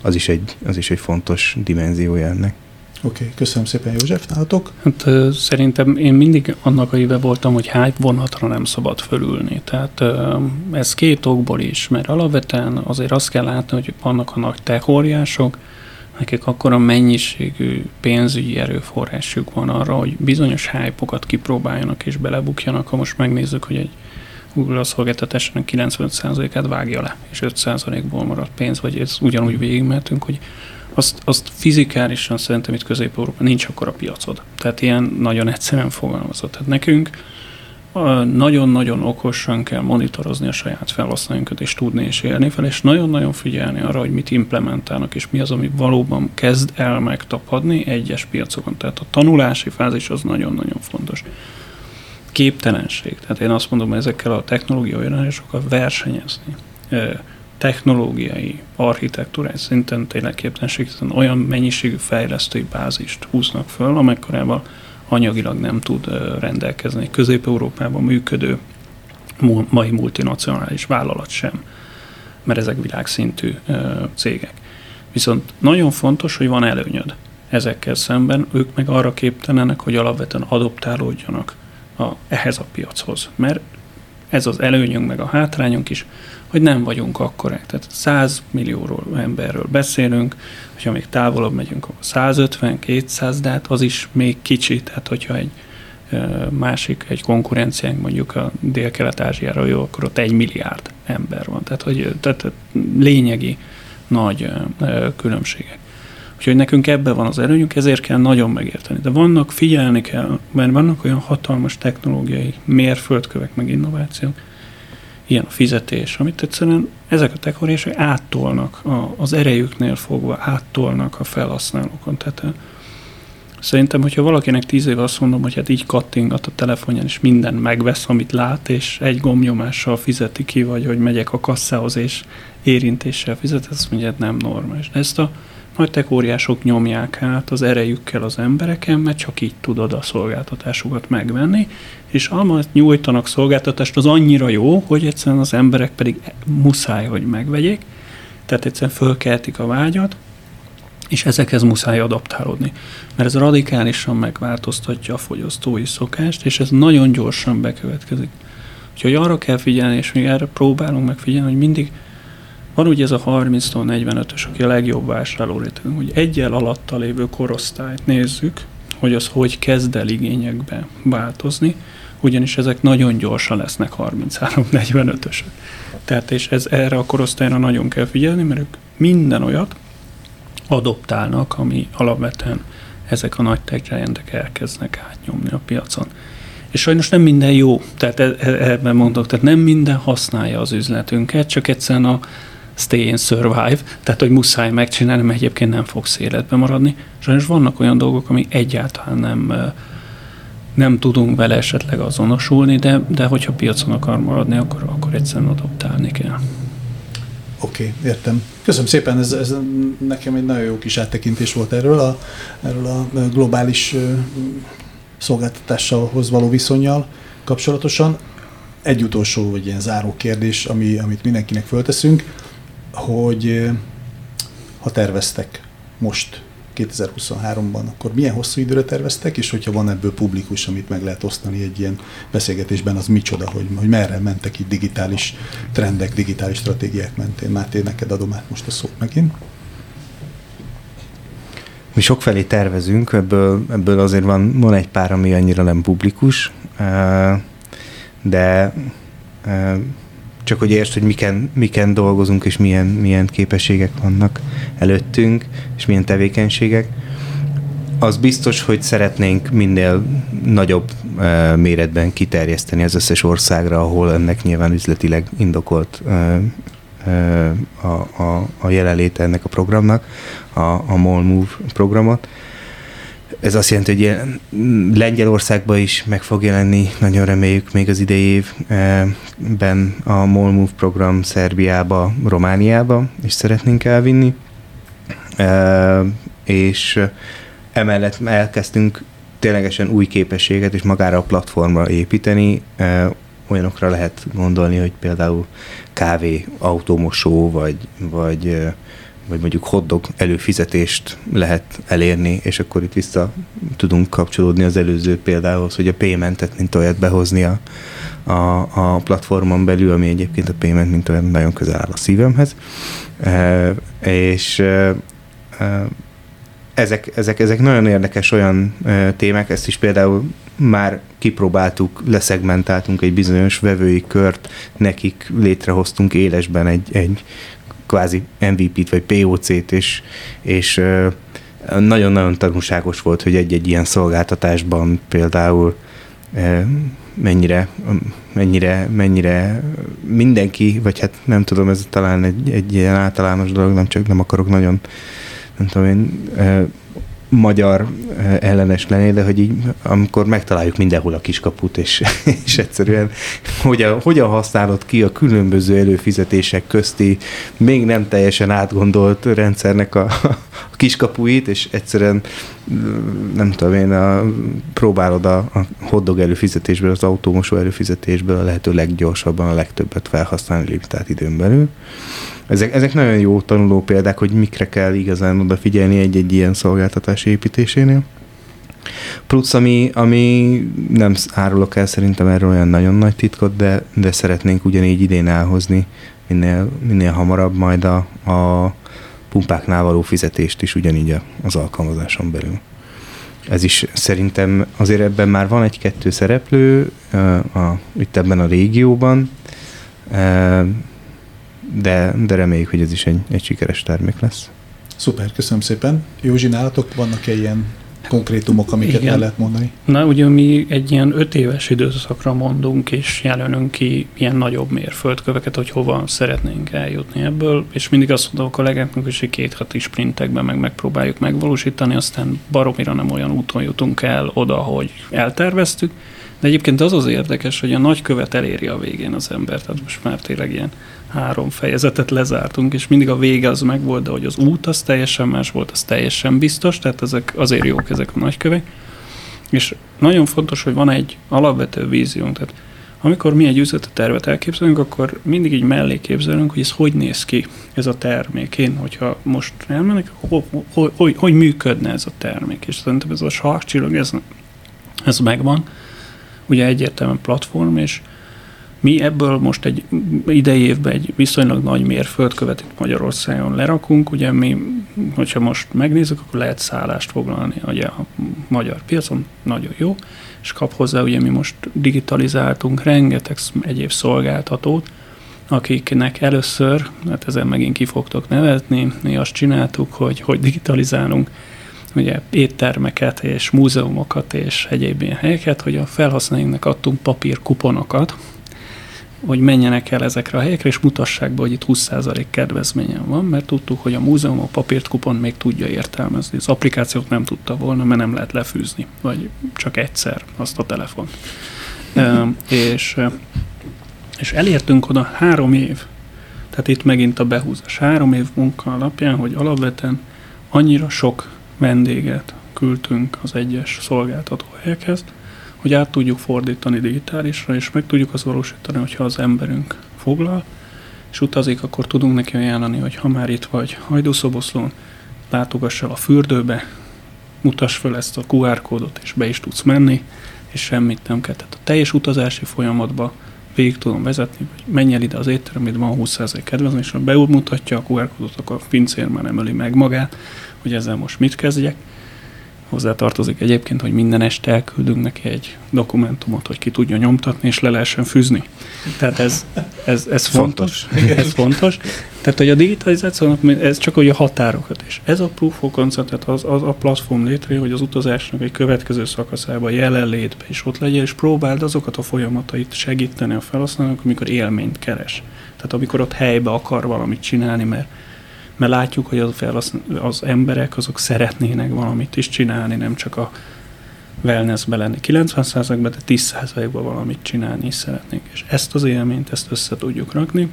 az is egy, az is egy fontos dimenziója ennek. Oké, okay, köszönöm szépen József, nálatok? Hát szerintem én mindig annak a éve voltam, hogy hype vonatra nem szabad fölülni. Tehát ez két okból is, mert alapvetően azért azt kell látni, hogy vannak a nagy techóriások, nekik akkor a mennyiségű pénzügyi erőforrásuk van arra, hogy bizonyos hype kipróbáljanak és belebukjanak. Ha most megnézzük, hogy egy Google a szolgáltatásának 95%-át vágja le, és 5%-ból marad pénz, vagy ez ugyanúgy végigmehetünk, hogy azt, azt fizikálisan szerintem itt Közép-Európa nincs akkor a piacod. Tehát ilyen nagyon egyszerűen fogalmazott. Tehát nekünk nagyon-nagyon okosan kell monitorozni a saját felhasználóinkat, és tudni és élni fel, és nagyon-nagyon figyelni arra, hogy mit implementálnak, és mi az, ami valóban kezd el megtapadni egyes piacokon. Tehát a tanulási fázis az nagyon-nagyon fontos. Képtelenség. Tehát én azt mondom, hogy ezekkel a technológiai sokkal versenyezni. Technológiai, architektúrás szinten tényleg képtelenség, hiszen olyan mennyiségű fejlesztői bázist húznak föl, amekkorában anyagilag nem tud rendelkezni. Közép-Európában működő mai multinacionális vállalat sem, mert ezek világszintű cégek. Viszont nagyon fontos, hogy van előnyöd ezekkel szemben, ők meg arra képtelenek, hogy alapvetően adoptálódjanak a, ehhez a piachoz. Mert ez az előnyünk, meg a hátrányunk is, hogy nem vagyunk akkorák. Tehát 100 millióról emberről beszélünk, hogyha még távolabb megyünk, akkor 150, 200, de hát az is még kicsi, tehát hogyha egy másik, egy konkurenciánk mondjuk a dél-kelet-ázsiára jó, akkor ott egy milliárd ember van. Tehát, hogy tehát lényegi nagy különbségek. Úgyhogy nekünk ebben van az előnyünk, ezért kell nagyon megérteni. De vannak, figyelni kell, mert vannak olyan hatalmas technológiai mérföldkövek, meg innovációk, ilyen a fizetés, amit egyszerűen ezek a technológiák áttolnak az erejüknél fogva, áttolnak a felhasználókon. Tehát Szerintem, hogyha valakinek tíz éve azt mondom, hogy hát így kattingat a telefonján, és minden megvesz, amit lát, és egy gomnyomással fizeti ki, vagy hogy megyek a kasszához, és érintéssel fizet, azt mondja, hát nem normális. De ezt a nagy tekóriások nyomják át az erejükkel az embereken, mert csak így tudod a szolgáltatásukat megvenni, és amit nyújtanak szolgáltatást, az annyira jó, hogy egyszerűen az emberek pedig muszáj, hogy megvegyék, tehát egyszerűen fölkeltik a vágyat, és ezekhez muszáj adaptálódni. Mert ez radikálisan megváltoztatja a fogyasztói szokást, és ez nagyon gyorsan bekövetkezik. Úgyhogy arra kell figyelni, és még erre próbálunk megfigyelni, hogy mindig van ugye ez a 30-45-ös, aki a legjobb vásárló rétegünk, hogy egyel alatta lévő korosztályt nézzük, hogy az hogy kezd el igényekbe változni, ugyanis ezek nagyon gyorsan lesznek 33-45-ösök. Tehát és ez erre a korosztályra nagyon kell figyelni, mert ők minden olyat adoptálnak, ami alapvetően ezek a nagy tech elkezdenek átnyomni a piacon. És sajnos nem minden jó, tehát e, e, ebben mondok, tehát nem minden használja az üzletünket, csak egyszerűen a stay and survive, tehát hogy muszáj megcsinálni, mert egyébként nem fogsz életbe maradni. Sajnos vannak olyan dolgok, ami egyáltalán nem, nem tudunk vele esetleg azonosulni, de, de hogyha piacon akar maradni, akkor, akkor egyszerűen adoptálni kell. Oké, okay, értem. Köszönöm szépen, ez, ez nekem egy nagyon jó kis áttekintés volt erről a, erről a globális szolgáltatáshoz való viszonyjal kapcsolatosan. Egy utolsó, vagy ilyen záró kérdés, ami, amit mindenkinek fölteszünk, hogy ha terveztek most 2023-ban, akkor milyen hosszú időre terveztek, és hogyha van ebből publikus, amit meg lehet osztani egy ilyen beszélgetésben, az micsoda, hogy, hogy merre mentek itt digitális trendek, digitális stratégiák mentén. Máté, neked adom át most a szót megint. Mi sokfelé tervezünk, ebből, ebből azért van, van egy pár, ami annyira nem publikus, de csak hogy értsd, hogy miken, miken dolgozunk, és milyen, milyen képességek vannak előttünk, és milyen tevékenységek. Az biztos, hogy szeretnénk minél nagyobb uh, méretben kiterjeszteni az összes országra, ahol ennek nyilván üzletileg indokolt uh, uh, a, a, a jelenléte ennek a programnak, a, a Mall Move programot. Ez azt jelenti, hogy Lengyelországban is meg fog jelenni, nagyon reméljük még az idei évben a Mall Move program Szerbiába, Romániába is szeretnénk elvinni. És emellett elkezdtünk ténylegesen új képességet és magára a platformra építeni. Olyanokra lehet gondolni, hogy például kávé, automosó, vagy, vagy vagy mondjuk hoddog előfizetést lehet elérni, és akkor itt vissza tudunk kapcsolódni az előző példához, hogy a paymentet, mint olyat behozni a, a, a platformon belül, ami egyébként a payment, mint olyan nagyon közel áll a szívemhez. E, és e, ezek, ezek, ezek nagyon érdekes olyan e, témák, ezt is például már kipróbáltuk, leszegmentáltunk egy bizonyos vevői kört, nekik létrehoztunk élesben egy, egy kvázi MVP-t vagy POC-t, és, és nagyon-nagyon tanulságos volt, hogy egy-egy ilyen szolgáltatásban például mennyire, mennyire, mennyire mindenki, vagy hát nem tudom, ez talán egy, egy ilyen általános dolog, nem csak nem akarok nagyon, nem tudom én, magyar eh, ellenes lenni, de hogy így, amikor megtaláljuk mindenhol a kiskaput, és, és egyszerűen hogyan, hogyan használod ki a különböző előfizetések közti még nem teljesen átgondolt rendszernek a, a kiskapuit, és egyszerűen nem tudom én, a, próbálod a, a hoddog előfizetésből, az autómosó előfizetésből a lehető leggyorsabban a legtöbbet felhasználni limitált időn belül. Ezek, ezek nagyon jó tanuló példák, hogy mikre kell igazán odafigyelni egy-egy ilyen szolgáltatás építésénél. Plusz, ami, ami nem árulok el szerintem erről olyan nagyon nagy titkot, de, de szeretnénk ugyanígy idén elhozni minél, minél hamarabb majd a, a pumpáknál való fizetést is ugyanígy az alkalmazáson belül. Ez is szerintem azért ebben már van egy-kettő szereplő a, a, itt ebben a régióban, de, de reméljük, hogy ez is egy, egy sikeres termék lesz. Szuper, köszönöm szépen. Józsi, nálatok vannak-e ilyen konkrétumok, amiket Igen. el lehet mondani? Na, ugye mi egy ilyen öt éves időszakra mondunk, és jelölünk ki ilyen nagyobb mérföldköveket, hogy hova szeretnénk eljutni ebből, és mindig azt mondom a kollégáknak, hogy két hati sprintekben meg megpróbáljuk megvalósítani, aztán baromira nem olyan úton jutunk el oda, hogy elterveztük, de egyébként az az érdekes, hogy a nagykövet eléri a végén az ember, tehát most már tényleg ilyen három fejezetet lezártunk, és mindig a vége az meg volt, de hogy az út az teljesen más volt, az teljesen biztos, tehát ezek azért jók ezek a nagykövek. És nagyon fontos, hogy van egy alapvető víziónk, tehát amikor mi egy üzleti tervet elképzelünk, akkor mindig így mellé képzelünk, hogy ez hogy néz ki, ez a termék. Én, hogyha most elmennek, hogy, hogy, hogy, hogy működne ez a termék. És szerintem ez a sarkcsillag, ez, ez megvan. Ugye egyértelműen platform, és mi ebből most egy idei évben egy viszonylag nagy mérföldkövet itt Magyarországon lerakunk, ugye mi, hogyha most megnézzük, akkor lehet szállást foglalni ugye a magyar piacon, nagyon jó, és kap hozzá, ugye mi most digitalizáltunk rengeteg egyéb szolgáltatót, akiknek először, hát ezen megint ki fogtok nevetni, mi azt csináltuk, hogy, hogy digitalizálunk ugye éttermeket és múzeumokat és egyéb ilyen helyeket, hogy a felhasználóinknak adtunk papír kuponokat, hogy menjenek el ezekre a helyekre, és mutassák be, hogy itt 20% kedvezményen van, mert tudtuk, hogy a múzeum a papírt kupon még tudja értelmezni. Az applikációt nem tudta volna, mert nem lehet lefűzni, vagy csak egyszer azt a telefon. e, és, és elértünk oda három év, tehát itt megint a behúzás. Három év munka alapján, hogy alapvetően annyira sok vendéget küldtünk az egyes szolgáltató helyekhez, hogy át tudjuk fordítani digitálisra, és meg tudjuk azt valósítani, hogyha az emberünk foglal, és utazik, akkor tudunk neki ajánlani, hogy ha már itt vagy hajdúszoboszlón, látogass el a fürdőbe, mutass fel ezt a QR kódot, és be is tudsz menni, és semmit nem kell. Tehát a teljes utazási folyamatba végig tudom vezetni, hogy menj el ide az étterembe, van 20% kedvezmény, és ha bemutatja a QR kódot, akkor a pincér már emeli meg magát, hogy ezzel most mit kezdjek. Hozzá tartozik egyébként, hogy minden este elküldünk neki egy dokumentumot, hogy ki tudja nyomtatni, és le lehessen fűzni. Tehát ez, ez, ez fontos. fontos. ez fontos. Tehát, hogy a digitalizációnak ez csak hogy a határokat is. Ez a proof of concept, tehát az, az a platform létre, hogy az utazásnak egy következő szakaszában jelenlétben is ott legyen, és próbáld azokat a folyamatait segíteni a felhasználónak, amikor élményt keres. Tehát amikor ott helybe akar valamit csinálni, mert mert látjuk, hogy az, az emberek azok szeretnének valamit is csinálni, nem csak a wellnessbe lenni 90%-ban, de 10%-ban valamit csinálni is szeretnénk. És ezt az élményt, ezt össze tudjuk rakni,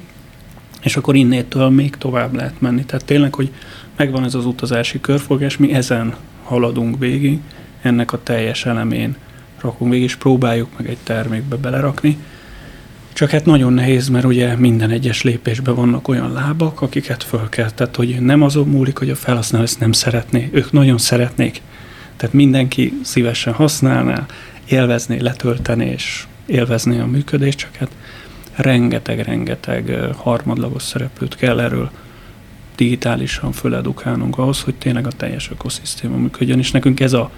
és akkor innétől még tovább lehet menni. Tehát tényleg, hogy megvan ez az utazási körfogás, mi ezen haladunk végig, ennek a teljes elemén rakunk végig, és próbáljuk meg egy termékbe belerakni, csak hát nagyon nehéz, mert ugye minden egyes lépésben vannak olyan lábak, akiket föl kell. Tehát, hogy nem azon múlik, hogy a felhasználó ezt nem szeretné. Ők nagyon szeretnék. Tehát mindenki szívesen használná, élvezné, letölteni és élvezné a működést, csak hát rengeteg-rengeteg harmadlagos szereplőt kell erről digitálisan föledukálnunk ahhoz, hogy tényleg a teljes ökoszisztéma működjön, és nekünk ez a,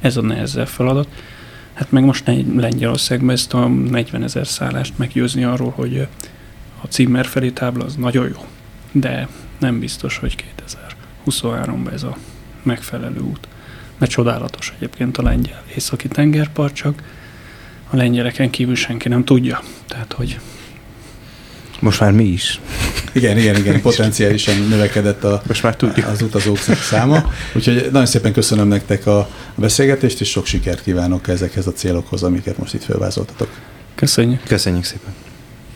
ez a nehezebb feladat. Hát meg most Lengyelországban ezt a 40 ezer szállást meggyőzni arról, hogy a címmerfeli tábla az nagyon jó, de nem biztos, hogy 2023-ban ez a megfelelő út. Mert csodálatos egyébként a lengyel északi tengerpart, csak a lengyeleken kívül senki nem tudja. Tehát, hogy most már mi is. Igen, igen, igen, potenciálisan növekedett a, Most már tudjuk. az utazók száma. Úgyhogy nagyon szépen köszönöm nektek a beszélgetést, és sok sikert kívánok ezekhez a célokhoz, amiket most itt felvázoltatok. Köszönjük. Köszönjük szépen.